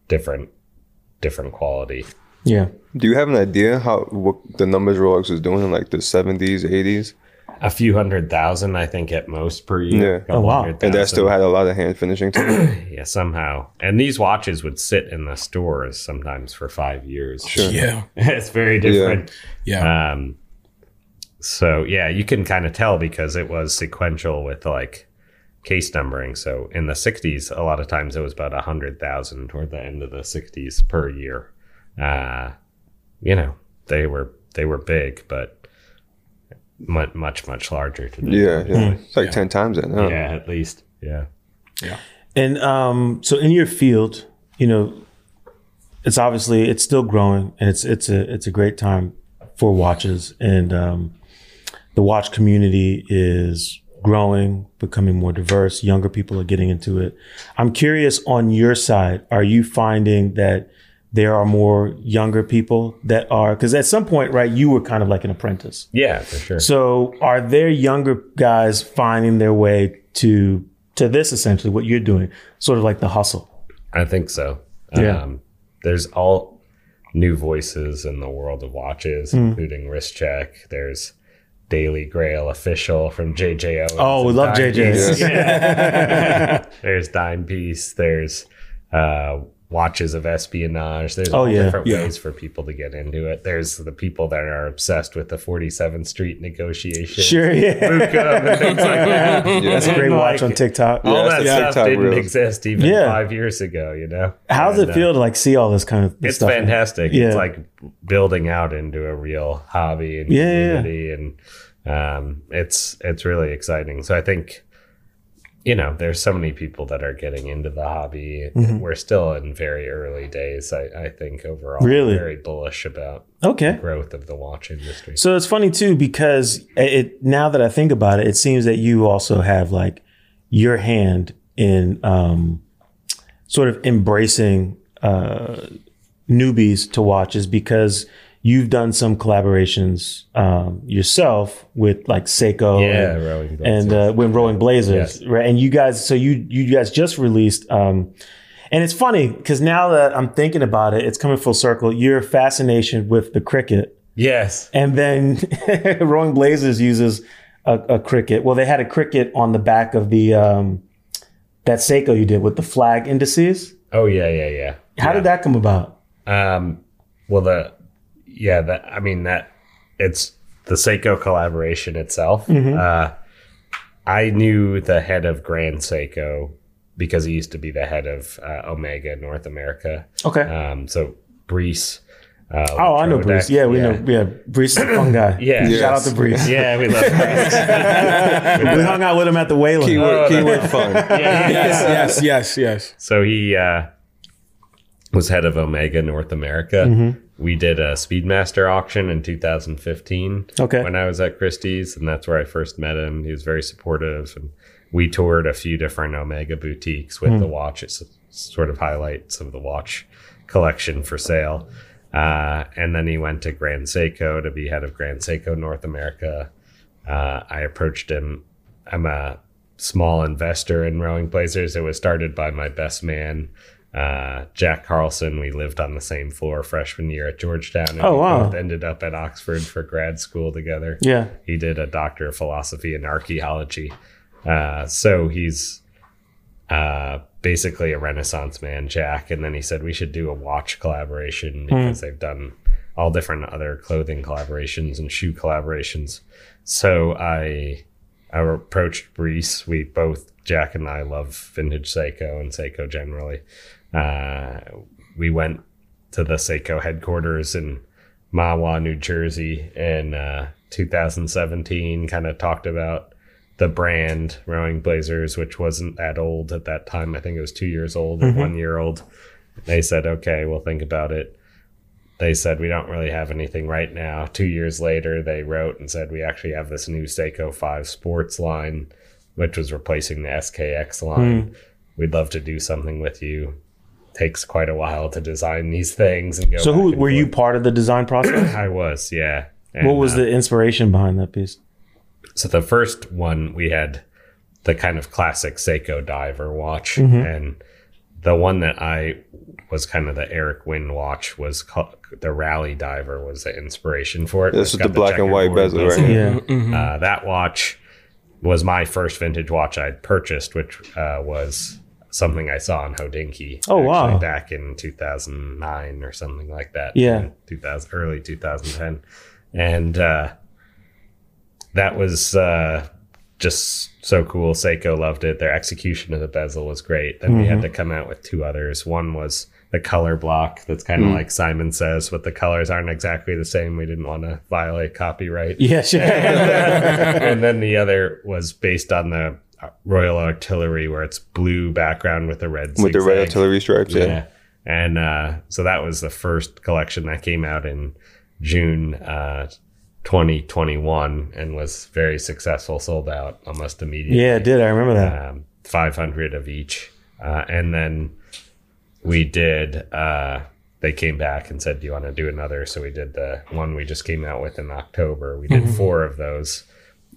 different different quality. Yeah. Do you have an idea how what the numbers Rolex was doing in like the seventies, eighties? A few hundred thousand, I think, at most per year. Yeah. Couple Oh, wow. And that still had a lot of hand finishing to it. [clears throat] Yeah, somehow. And these watches would sit in the stores sometimes for five years. Sure. Yeah. [laughs] it's very different. Yeah. Um, so yeah, you can kind of tell because it was sequential with like case numbering. So in the '60s, a lot of times it was about a hundred thousand toward the end of the '60s per year. Uh, you know, they were they were big, but much much much larger today. Yeah, yeah. It's like Yeah. ten times that now. yeah, at least. Yeah. Yeah. And um, so in your field, you know, it's obviously it's still growing, and it's it's a it's a great time for watches, and um, the watch community is growing, becoming more diverse. Younger people are getting into it. I'm curious on your side, are you finding that there are more younger people that are because at some point, right, you were kind of like an apprentice. Yeah, for sure. So are there younger guys finding their way to to this essentially what you're doing, sort of like the hustle? I think so. Yeah. Um, there's all new voices in the world of watches, Hmm. including wrist check. There's Daily Grail official from JJ Owens. Oh, we love Dime JJ. Yeah. [laughs] there's Dime Piece. There's uh, watches of espionage. There's Oh, all yeah. different Yeah. ways for people to get into it. There's the people that are obsessed with the 47th Street negotiation. Sure, yeah. Bootcamp and things like [laughs] that. That's a great And, watch like, on TikTok. All Yeah, that stuff TikTok didn't reels. exist even Yeah. five years ago, you know? How's And, it uh, feel to like see all this kind of it's stuff? fantastic. Yeah. It's like building out into a real hobby and Yeah, yeah, yeah. community, and um, it's it's really exciting. So I think you know there's so many people that are getting into the hobby. Mm-hmm. We're still in very early days. I, I think overall, Really? very bullish about Okay. growth of the watch industry. So it's funny too because it now that I think about it, it seems that you also have like your hand in um, sort of embracing uh, newbies to watches because you've done some collaborations um, yourself with like Seiko Yeah, and, Rowing Blazers. and uh, when Rowing Blazers, Yes. right? And you guys, so you you guys just released. Um, and it's funny because now that I'm thinking about it, it's coming full circle. Your fascination with the cricket yes, and then [laughs] Rowing Blazers uses a, a cricket. Well, they had a cricket on the back of the um, that Seiko you did with the flag indices. oh yeah, yeah, yeah. How did that come about? Um, well, the yeah, that I mean that it's the Seiko collaboration itself. Uh, I knew the head of Grand Seiko because he used to be the head of uh, Omega North America. Okay. Um, so Brees. Uh, oh, I know Trodeck, Brees. Yeah, we know. Yeah, Brees is a fun guy. [clears throat] Yeah. Shout out to Brees. Yeah, we love [laughs] Brees. We hung out with him at the Wayland. Keyword, Oh, keyword fun. [laughs] yeah, yeah, yes, yes, yes, yes. So he uh, was head of Omega North America. Mm-hmm. We did a Speedmaster auction in 2015 Okay. when I was at Christie's, and that's where I first met him. He was very supportive, and we toured a few different Omega boutiques Hmm. with the watches, sort of highlights of the watch collection for sale. Uh, and then he went to Grand Seiko to be head of Grand Seiko North America. Uh, I approached him. I'm a small investor in Rowing Blazers. It was started by my best man, uh, Jack Carlson. We lived on the same floor freshman year at Georgetown. And Oh, we wow. both ended up at Oxford for grad school together. Yeah. He did a doctor of philosophy in archaeology. Uh, so he's uh, basically a Renaissance man, Jack. And then he said we should do a watch collaboration because they've done all different other clothing collaborations and shoe collaborations. So I I approached Brees. We both Jack and I love vintage Seiko and Seiko generally. Uh, we went to the Seiko headquarters in Mahwah, New Jersey in uh, 2017. Kind of talked about the brand Rowing Blazers, which wasn't that old at that time. I think it was two years old or one year old. They said, okay, we'll think about it. They said, we don't really have anything right now. Two years later, they wrote and said, we actually have this new Seiko 5 sports line, which was replacing the SKX line. We'd love to do something with you. Takes quite a while to design these things and go. So who and were you part of the design process? [clears throat] I was, yeah. what was uh, the inspiration behind that piece? so the first one we had the kind of classic Seiko diver watch, Mm-hmm. and the one that I was kind of the Eric Wind watch was called, the Rally Diver was the inspiration for it. This It's is got the black and white bezel, right? Yeah. Uh, that watch was my first vintage watch I'd purchased, which uh, was something I saw on Hodinkee. Oh, wow. Back in 2009 or something like that. Yeah. 2000, early 2010. And uh, that was uh, just so cool. Seiko loved it. Their execution of the bezel was great. Then we Mm-hmm. had to come out with two others. One was the color block that's kind of Mm. like Simon says, but the colors aren't exactly the same. We didn't want to violate copyright Yeah, [laughs] sure. and then [laughs] the other was based on the Royal Artillery, where it's blue background with the red stripes. With the red artillery stripes, yeah. Yeah, and uh, so that was the first collection that came out in June uh, 2021 and was very successful. Sold out almost immediately yeah, it did. I remember that. um, 500 of each. Uh, and then we did, uh, they came back and said, Do you want to do another? So we did the one we just came out with in October. We did four of those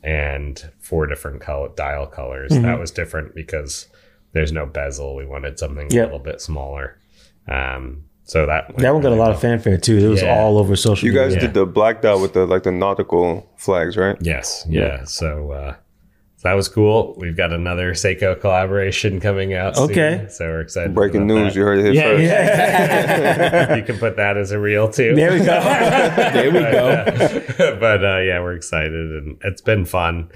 and four different color, dial colors. That was different because there's no bezel. We wanted something Yep. a little bit smaller. Um, so that that one got a lot well. of fanfare too. It was Yeah. all over social You guys media. did the black dot with the like the nautical flags, right? Yes. Yeah. So, uh, so that was cool. We've got another Seiko collaboration coming out. soon, Okay. so we're excited. Breaking about news, that. you heard it here Yeah, first. yeah. [laughs] you can put that as a reel too. there we go. [laughs] There we go. [laughs] but uh, yeah, we're excited and it's been fun.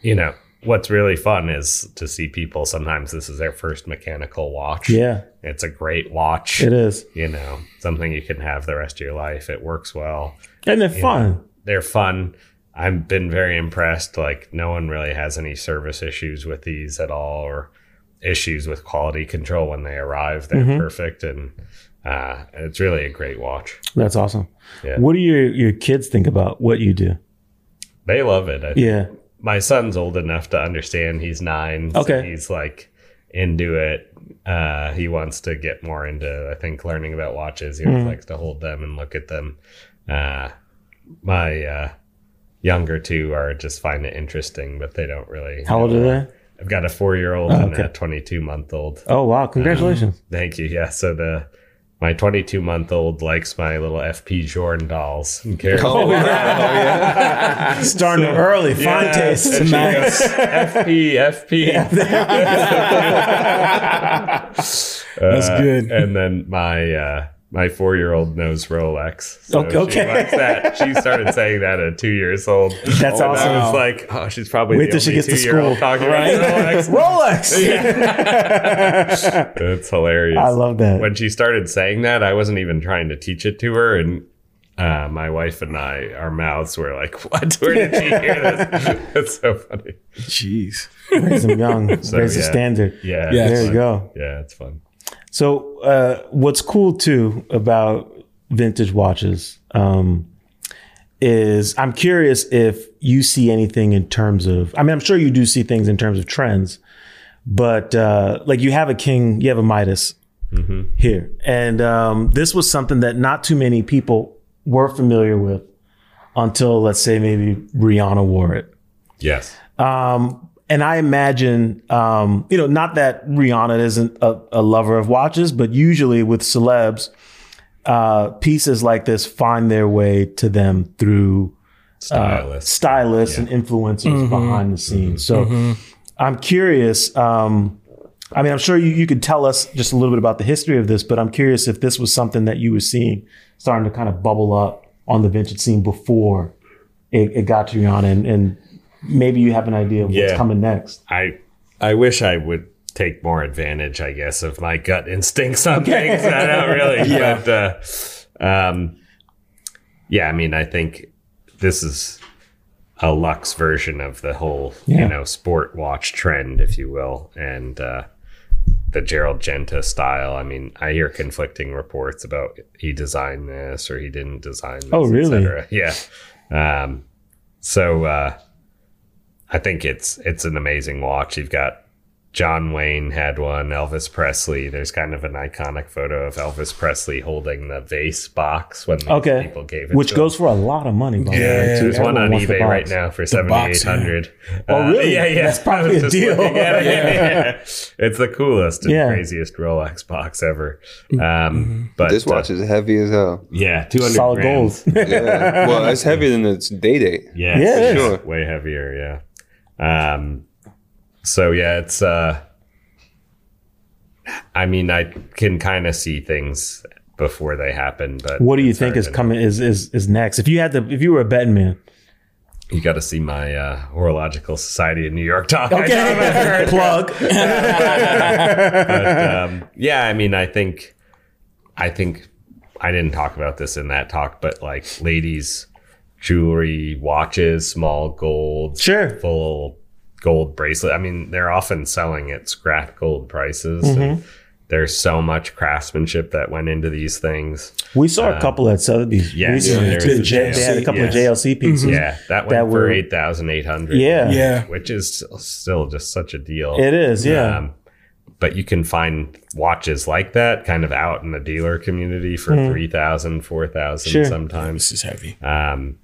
You know, what's really fun is to see people. Sometimes this is their first mechanical watch. yeah, It's a great watch. it is, You know, something you can have the rest of your life. It works well. and they're fun. They're fun. I've been very impressed. Like, no one really has any service issues with these at all or issues with quality control when they arrive. They're Mm-hmm. perfect. And uh, it's really a great watch. That's awesome. Yeah. What do your your kids think about what you do? They love it. I Yeah, my son's old enough to understand he's nine. so Okay. he's like into it. Uh, he wants to get more into, I think, learning about watches. He Hmm. likes to hold them and look at them. Uh, my uh, younger two are just find it interesting, but they don't really. how old are they? I've got a four year old Oh, and okay. a 22 month old. Oh wow! Congratulations. Thank you. Yeah. So the. My 22 month old likes my little FP Journe dolls. And cares Oh, [laughs] yeah. Starting early, fine Yeah, taste. and goes, FP, FP. [laughs] [laughs] That's Uh, good. And then my uh, my four year old knows Rolex. So Okay, okay. She likes that. She started saying that at two years old. That's And awesome. I was like, oh, she's probably Wait the till she gets to two-year-old school. talking Right. about Rolex. Rolex. [laughs] It's hilarious. I love that. When she started saying that, I wasn't even trying to teach it to her, and uh, my wife and I, our mouths were like, [laughs] "What? Where did she hear this?" [laughs] it's so funny. Jeez. Raise them young. Raise the standard. Yeah, Yeah. There you go. Yeah, it's fun. So, uh, what's cool too about vintage watches um, is I'm curious if you see anything in terms of. I mean, I'm sure you do see things in terms of trends, but uh, like you have a king, you have a Midas here, and um, this was something that not too many people were familiar with until, let's say, maybe Rihanna wore it. Yes. Um, and I imagine, um, you know, not that Rihanna isn't a, a lover of watches, but usually with celebs, uh, pieces like this find their way to them through Stylist. stylists and influencers behind the scenes. So I'm curious. Um, I mean, I'm sure you, you could tell us just a little bit about the history of this, but I'm curious if this was something that you were seeing starting to kind of bubble up on the vintage scene before it, it got to Rihanna, and, and maybe you have an idea of what's Yeah. coming next. I I wish I would take more advantage, I guess, of my gut instincts on things. I don't really, [laughs] Yeah. but uh, um, yeah, I mean, I think this is a Lux version of the whole, Yeah. you know, sport watch trend, if you will, and uh, the Gerald Genta style. I mean, I hear conflicting reports about he designed this or he didn't design this. Oh, really? Yeah. Um, so uh, I think it's it's an amazing watch. You've got John Wayne had one, Elvis Presley. There's kind of an iconic photo of Elvis Presley holding the vase box when Okay. people gave it Which to goes him. for a lot of money. By the Yeah, way, too. There's one on eBay right now for box, seventy eight hundred. Oh, really? Yeah, yeah. That's [laughs] probably a deal. looking it. [laughs] Yeah, yeah. [laughs] It's the coolest and Yeah. craziest Rolex box ever. Um, but This watch uh, is heavy as hell. yeah, two hundred Solid gold. Yeah. well, it's heavier than its day date. Yeah, Yeah, for. Sure. way heavier. Yeah. Um. So yeah, it's. uh I mean, I can kind of see things before they happen, but What do you think is coming? Is is is next? If you had to, if you were a betting man, You got to see my uh, horological society in New York talk. Know. [laughs] plug. but um, yeah, I mean, I think, I think, I didn't talk about this in that talk, but like ladies' jewelry, watches, small gold, Sure. full gold bracelet. I mean, they're often selling at scrap gold prices. Mm-hmm. And there's so much craftsmanship that went into these things. We saw a couple at Sotheby's yeah, recently. yeah, too. there's a J- they had a couple yes. of JLC pieces. Yeah, that went That for eight thousand eight hundred. Yeah. Yeah. which is still just such a deal. It is, yeah. Um, but you can find watches like that kind of out in the dealer community for three thousand, four thousand Hmm. Sure. sometimes. This is heavy. Um,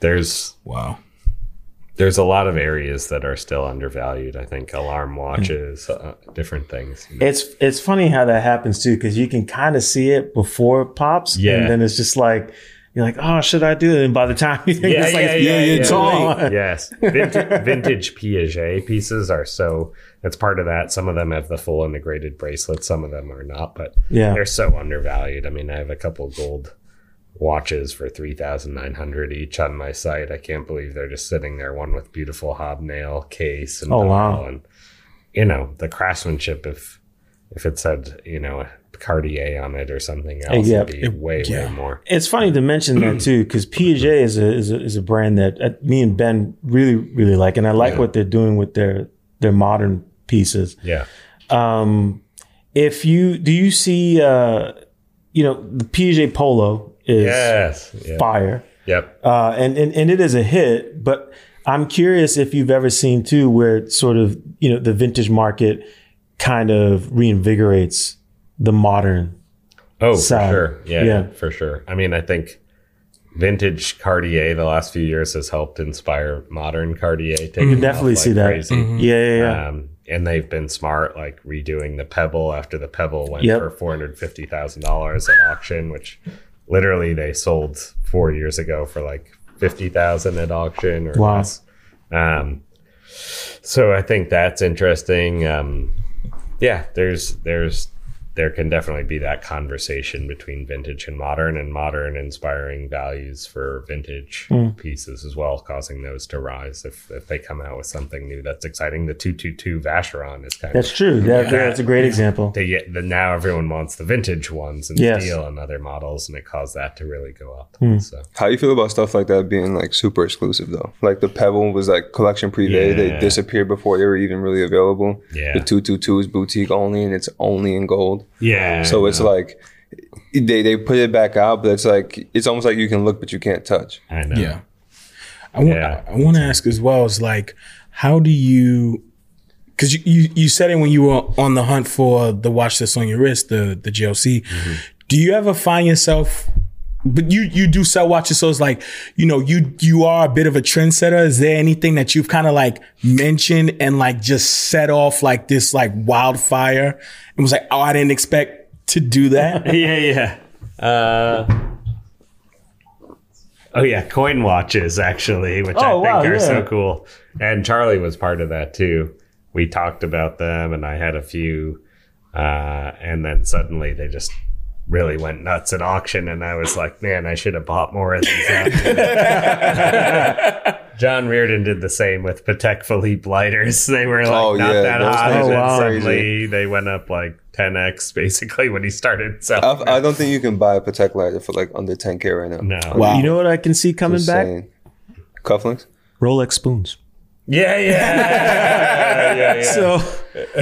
there's Wow. there's a lot of areas that are still undervalued. I think alarm watches, uh, different things. It's it's funny how that happens too, because you can kind of see it before it pops, Yeah. and then it's just like you're like, oh, should I do it? And by the time you think yeah, it's like, yeah, it's on. Yes, vintage, [laughs] vintage Piaget pieces are so. That's part of that. Some of them have the full integrated bracelet. Some of them are not, but Yeah. they're so undervalued. I mean, I have a couple gold watches for three thousand nine hundred each on my site. I can't believe they're just sitting there. One with beautiful hobnail case and Oh, wow. and you know the craftsmanship. If if it said you know Cartier on it or something else, Yeah, it'd be it- way yeah. way more. It's funny to mention that [clears throat] too, because Piaget is a, is a is a brand that uh, me and Ben really really like, and I like what they're doing with their their modern pieces. Yeah. Um, if you do you see, uh, you know, the Piaget Polo is Yes. Yeah. fire, Yep. uh, and, and and it is a hit. But I'm curious if you've ever seen too, where sort of you know the vintage market kind of reinvigorates the modern. Oh, side. for sure. Yeah, Yeah. for sure. I mean, I think vintage Cartier the last few years has helped inspire modern Cartier. Taking You definitely off see like that. Crazy. Yeah, yeah, yeah. Um, and they've been smart, like redoing the Pebble after the Pebble went Yep. for four hundred fifty thousand dollars at auction, which literally they sold four years ago for like fifty thousand at auction or Wow. less. Um, so I think that's interesting. Um, yeah, there's there's there can definitely be that conversation between vintage and modern, and modern inspiring values for vintage Hmm. pieces as well, causing those to rise if if they come out with something new that's exciting. The two two two Vacheron is kind of That's of true. That, that's a great example. they get the now everyone wants the vintage ones and Yes. steel and other models, and it caused that to really go up. Hmm. So How you feel about stuff like that being like super exclusive though? Like the Pebble was like collection privé. They Yeah. disappeared before they were even really available. Yeah. The two two two is boutique only and it's only in gold. Yeah, So it's like they they put it back out, but it's like it's almost like you can look but you can't touch. I know. Yeah. I want Yeah. I, want to ask as well is like how do you because you, you you said it when you were on the hunt for the watch that's on your wrist the the JLC mm-hmm. do you ever find yourself but you you do sell watches so it's like you know you you are a bit of a trendsetter is there anything that you've kind of like mentioned and like just set off like this like wildfire and was like oh I didn't expect to do that [laughs] yeah, yeah. Uh, oh yeah, coin watches actually, which I Oh, think wow, are yeah. so cool. And Charlie was part of that too. We talked about them, and I had a few, uh, and then suddenly they just really went nuts at auction, and I was like, man, I should have bought more of these. [laughs] John Reardon did the same with Patek Philippe lighters. They were like Oh, not yeah, that hot, and are oh, suddenly they went up like 10x basically when he started selling. I, I don't think you can buy a Patek lighter for like under 10k right now. no. Wow. You know what I can see coming Just back? saying. Cufflinks. Rolex spoons. Yeah, [laughs] yeah, yeah, yeah. So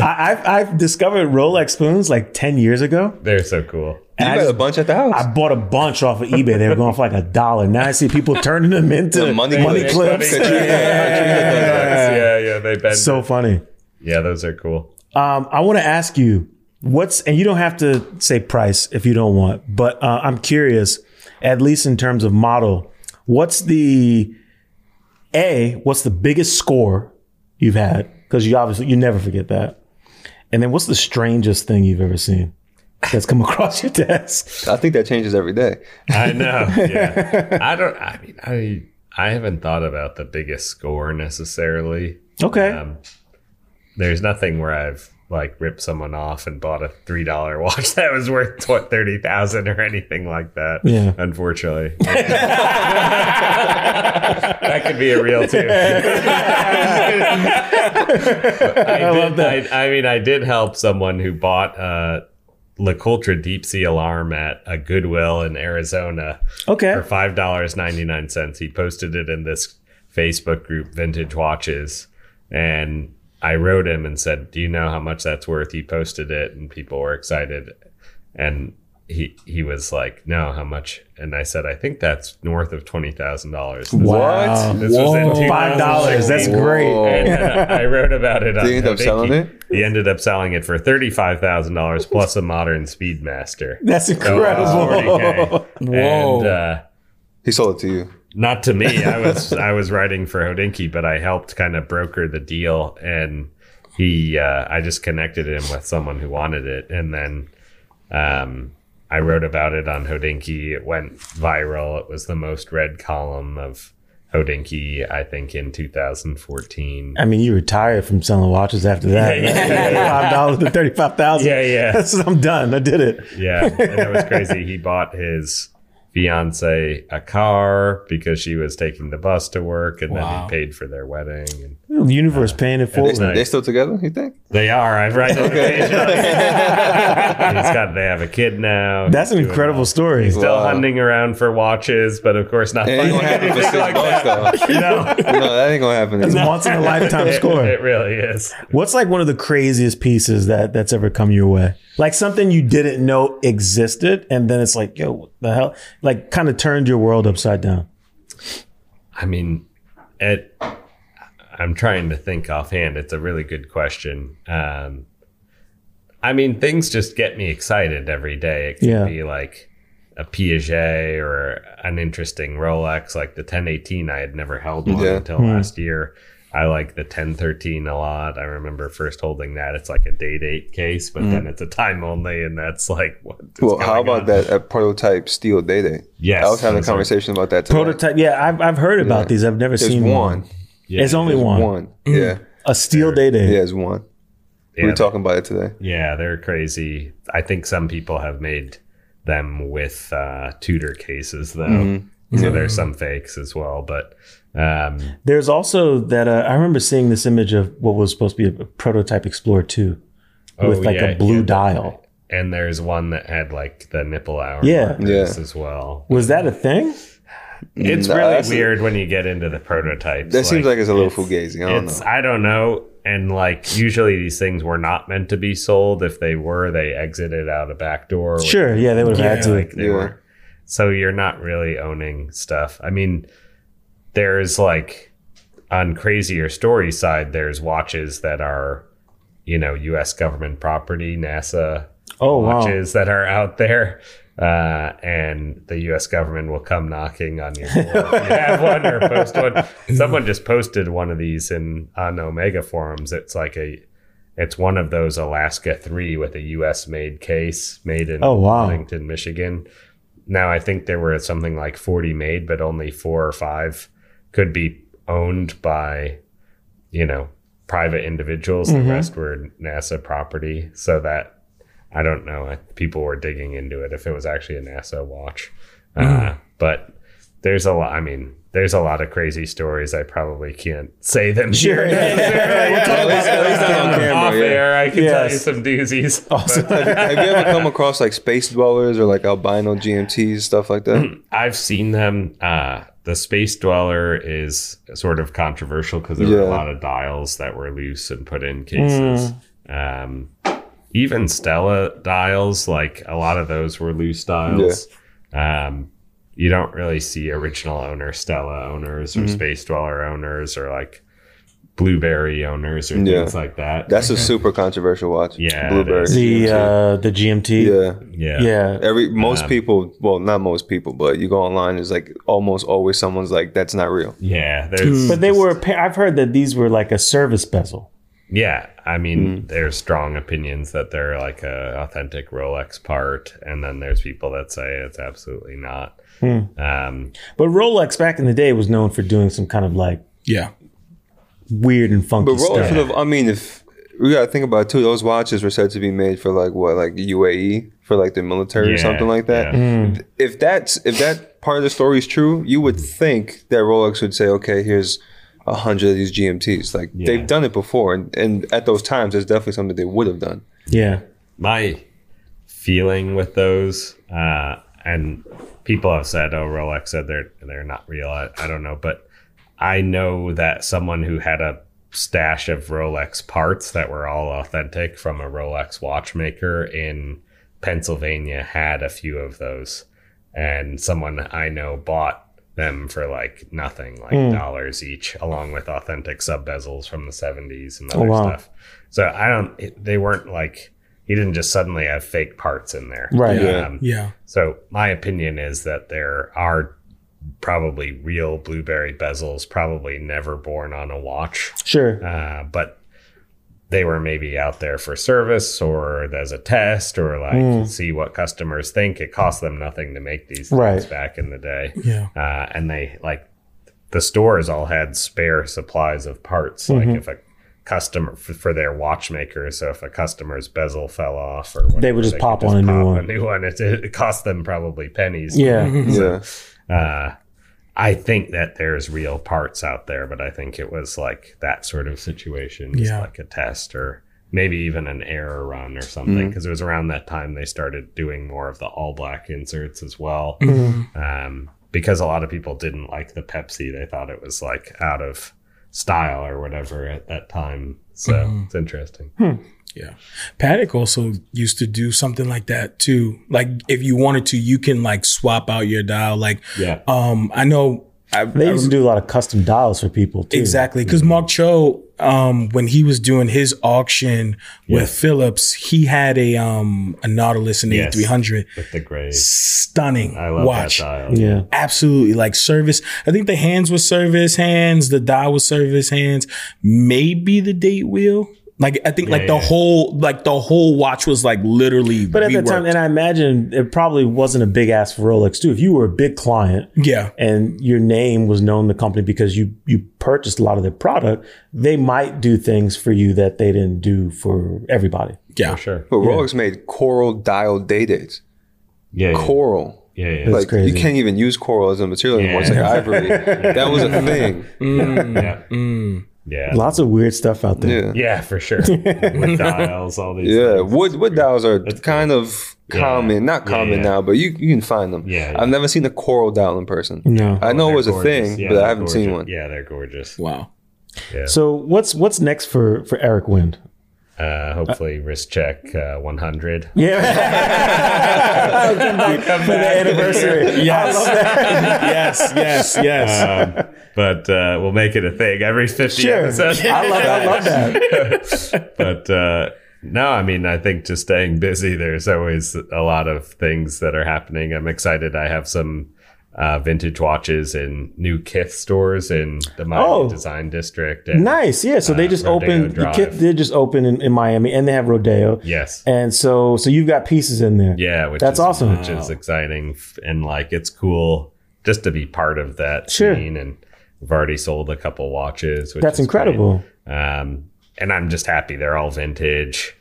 I, I've, I've discovered Rolex spoons like 10 years ago. They're so cool. You I got a bunch at the house. I bought a bunch off of eBay. They were going for like a dollar. Now I see people [laughs] turning them into The money money, clips. clips. Katrina- Katrina. Yeah, yeah, they bend. So funny. yeah, those are cool. Um, I want to ask you what's, and you don't have to say price if you don't want, but uh, I'm curious, at least in terms of model, what's the A, what's the biggest score you've had? Because you obviously, you never forget that. And then what's the strangest thing you've ever seen that's come across your desk? I think that changes every day. I know. Yeah. [laughs] I don't. I mean, I I haven't thought about the biggest score necessarily. Okay. Um, there's nothing where I've like ripped someone off and bought a three dollar watch [laughs] that was worth what thirty thousand or anything like that. Yeah. Unfortunately, [laughs] that could be a real too. I, love did, I, I mean, I did help someone who bought a LeCoultre deep sea alarm at a Goodwill in Arizona okay. for five dollars ninety nine cents. He posted it in this Facebook group, Vintage Watches, and I wrote him and said, "Do you know how much that's worth?" He posted it, and people were excited, and he he was like, "No, how much?" And I said, "I think that's north of twenty thousand dollars." Wow. This was in Five dollars. That's great. And uh, I wrote about it. Did on he end up Hodinkee. selling it? He ended up selling it for thirty-five thousand dollars plus a modern Speedmaster. That's So, incredible. uh, 40K. Whoa. And, uh, He sold it to you. not to me. I was I was writing for Hodinkee, but I helped kind of broker the deal, and he uh, I just connected him with someone who wanted it, and then um, I wrote about it on Hodinkee. It went viral. It was the most read column of Hodinkee, I think, in 2014. I mean, you retired from selling watches after that. Yeah, yeah, yeah. Five dollars to thirty-five thousand. [laughs] Yeah, yeah. That's [laughs] I'm done. I did it. Yeah, and it was crazy. He bought his fiance a car because she was taking the bus to work, and then he paid for their wedding. And The universe uh, paying it They, forward. nice. they still together? You think? They are. I've read it. [laughs] He's got. They have a kid now. That's an He's doing incredible well. story. He's still hunting around for watches, but of course not It ain't finding gonna happen for six like bucks that. though. [laughs] No, [laughs] No, that ain't gonna happen. It's a once in a lifetime it, score. it really is. What's like one of the craziest pieces that that's ever come your way? Like something you didn't know existed, and then it's like, yo, what the hell? Like, kind of turned your world upside down. I mean, it. I'm trying to think offhand. It's a really good question. Um, I mean, things just get me excited every day. It can Yeah. be like a Piaget or an interesting Rolex, like the 1018. I had never held one Yeah. until last year. I like the 1013 a lot. I remember first holding that. It's like a day date case, but then it's a time only, and that's like what. is Well, how about on? that a prototype steel day date? Yes, I was having a those are- conversation about that today. Prototype. Yeah, I've, I've heard about Yeah. these. I've never There's seen one. Yeah, it's only one. one. Yeah. A steel day date. Yeah, it's one. yeah, we were talking about it today. Yeah, they're crazy. I think some people have made them with uh, Tudor cases, though. Mm-hmm. So there's some fakes as well. But um, There's also that uh, I remember seeing this image of what was supposed to be a prototype Explorer 2 with Oh, like yeah, a blue yeah. dial. and there's one that had like the nipple hour Yeah. markers Yeah. as well. Was that a thing? It's Nah, really that's- weird when you get into the prototypes. That seems like it's a little fugazi. I don't it's know. I don't know. And like usually these things were not meant to be sold. If they were, they exited out a back door. Sure. Yeah, they would have had to. like they Yeah. were. So you're not really owning stuff. I mean, there's like on crazier story side, there's watches that are, you know, U.S. government property, NASA oh, wow. watches that are out there. Uh, and the U.S. government will come knocking on your door if you have [laughs] one or post one. Someone just posted one of these in on Omega forums. It's like a, it's one of those Alaska three with a U.S. made case, made in Oh, wow. Huntington, Michigan. Now I think there were something like forty made, but only four or five could be owned by, you know, private individuals. Mm-hmm. The rest were NASA property. So that I don't know. People were digging into it if it was actually a NASA watch. Mm. Uh, but there's a lot. I mean, there's a lot of crazy stories. I probably can't say them Sure. here. [laughs] At least, at least on Off camera. Yeah. air, I can tell you some doozies. [laughs] But Have, have you ever come across like space dwellers or like albino GMTs stuff like that? [clears throat] I've seen them. Uh, the Space Dweller is sort of controversial because there were a lot of dials that were loose and put in cases. Um, even Stella dials, like a lot of those were loose dials. Um, you don't really see original owner Stella owners or Space Dweller owners or like Blueberry owners or Yeah. things like that. That's a super controversial watch. Yeah, it Blueberry. The GMT. uh, the GMT. yeah. yeah. Yeah. Every most Um, people, well, not most people, but you go online, is like almost always someone's like, "That's not real." Yeah. There's But they were. I've heard that these were like a service bezel. Yeah, I mean, there's strong opinions that they're like a authentic Rolex part, and then there's people that say it's absolutely not. Um, But Rolex back in the day was known for doing some kind of like Yeah. Weird and funky But Rolex stuff. would have. I mean, if we gotta think about it too, those watches were said to be made for like what, like UAE for like the military or something like that. yeah. If that's if that part of the story is true, you would think that Rolex would say, okay, here's a hundred of these GMTs. Like Yeah. they've done it before, and, and at those times, it's definitely something they would have done. Yeah. my feeling with those, uh, and people have said, "Oh, Rolex said they're they're not real." I, I don't know, but I know that someone who had a stash of Rolex parts that were all authentic from a Rolex watchmaker in Pennsylvania had a few of those, and someone I know bought them for like nothing, like Hmm. dollars each, along with authentic sub bezels from the 70s and Oh, other wow. stuff. So I don't, it, they weren't like, he didn't just suddenly have fake parts in there. Right. Yeah. Um, Yeah. so my opinion is that there are probably real blueberry bezels, probably never born on a watch, Sure. uh, but they were maybe out there for service or as a test or like Mm. see what customers think. It cost them nothing to make these things Right. back in the day, Yeah. uh, and they like the stores all had spare supplies of parts. Like if a customer for, for their watchmaker, so if a customer's bezel fell off or whatever, They would just could pop on a new pop one. A new one. It, it cost them probably pennies. Yeah. [laughs] Yeah. Uh, I think that there's real parts out there, but I think it was like that sort of situation, just Yeah. like a test or maybe even an error run or something. Because it was around that time they started doing more of the all black inserts as well. Um, because a lot of people didn't like the Pepsi, they thought it was like out of style or whatever at that time. So it's interesting. Yeah. Patek also used to do something like that too. Like if you wanted to, you can like swap out your dial. Like, Yeah. um, I know I, They I used to do a lot of custom dials for people too. Exactly, because Mark Cho, um, when he was doing his auction with Phillips, he had a um a Nautilus and Yes. 300 With the gray. stunning I love watch. that dial. Yeah. Absolutely, like service. I think the hands were service hands, the dial was service hands, maybe the date wheel. Like I think, like the yeah. whole, like the whole watch was like literally. But at the time, and I imagine it probably wasn't a big ask for Rolex too. If you were a big client yeah, and your name was known in the company because you you purchased a lot of their product, they might do things for you that they didn't do for everybody. yeah, For sure. But Rolex made coral dial day dates. Yeah. Yeah. Coral. Yeah. yeah. like crazy. you can't even use coral as a material anymore. It's like ivory. [laughs] that was a thing. Mm. yeah. Mm. Yeah. Lots of weird stuff out there. Yeah. Yeah, for sure. [laughs] With dials, all these. Yeah, things. wood wood dials are kind of Yeah. common. Not common yeah. now, but you you can find them. Yeah, yeah. I've never seen a coral dial in person. No. I know it They're was a thing, Yeah, but I haven't seen one. Yeah, they're gorgeous. wow. So what's what's next for for Eric Wind? Uh, hopefully, Wrist Check uh, 100. Yeah, [laughs] for the anniversary. Yes, yes, yes, yes. Um, but uh, we'll make it a thing every 50 Sure. episodes. I love I love that. [laughs] but uh, no, I mean, I think just staying busy. There's always a lot of things that are happening. I'm excited. I have some uh, vintage watches in new Kith stores in the Miami Oh. Design District. And Nice. Yeah. So they Uh, just Rodeo opened. Drive. They just opened in, in Miami, and they have Rodeo. Yes. And so so you've got pieces in there. Yeah, which That's is, awesome. Which is exciting, and like it's cool just to be part of that Sure. scene. And we've already sold a couple watches. Which That's incredible. Um, and I'm just happy they're all vintage.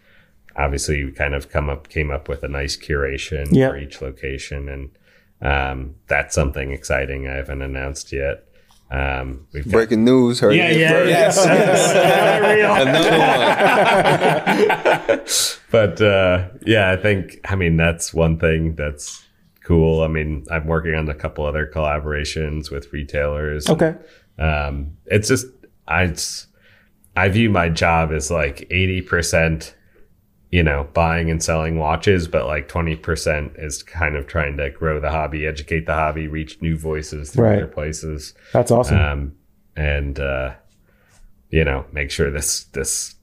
Obviously, we kind of come up came up with a nice curation Yep. for each location, and um, that's something exciting I haven't announced yet. Um, we've got, Breaking news. Heard Yeah, it yeah, first. yes. [laughs] Another one. [laughs] but uh, yeah, I think I mean that's one thing that's cool. I mean, I'm working on a couple other collaborations with retailers. Okay. um, it's just I it's- I view my job as like eighty percent, you know, buying and selling watches, but like twenty percent is kind of trying to grow the hobby, educate the hobby, reach new voices through Right. other places, That's awesome. um, and uh, you know, make sure this this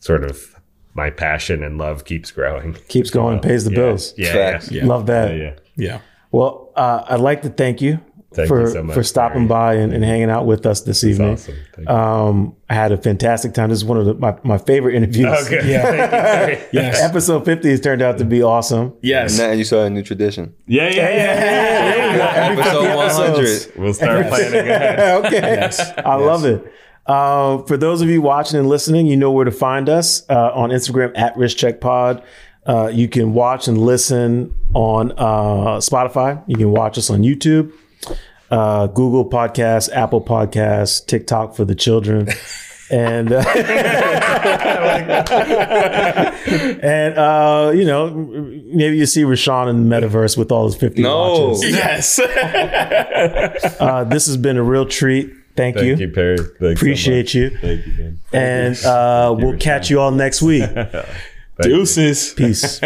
sort of my passion and love keeps growing. Keeps going, pays the Yeah. bills. Yeah, Facts. yeah, Love that. yeah, yeah. Yeah. Well, uh, I'd like to thank you Thank for you so much, for stopping Barry. by and, and hanging out with us this It's evening. awesome. Um, I had a fantastic time. This is one of the, my, my favorite interviews. Okay. Yeah. [laughs] [laughs] Yes. Episode 50 has turned out to be awesome. Yes. And then you saw a new tradition. Yeah, yeah, yeah. [laughs] Episode one hundred. We'll start planning ahead. okay. I love it. Uh, for those of you watching and listening, you know where to find us uh, on Instagram at WristCheckPod. Uh, you can watch and listen on uh, Spotify. You can watch us on YouTube, uh, Google Podcasts, Apple Podcasts, TikTok for the children. And uh, [laughs] and uh, you know maybe you see Rashawn in the metaverse with all his fifty No. watches. Yes. [laughs] Uh, this has been a real treat. Thank, Thank you. you, Perry. Thanks Appreciate much. you. Thank you, man. And uh, we'll catch you all next week. [laughs] Thank you. Deuces. Peace.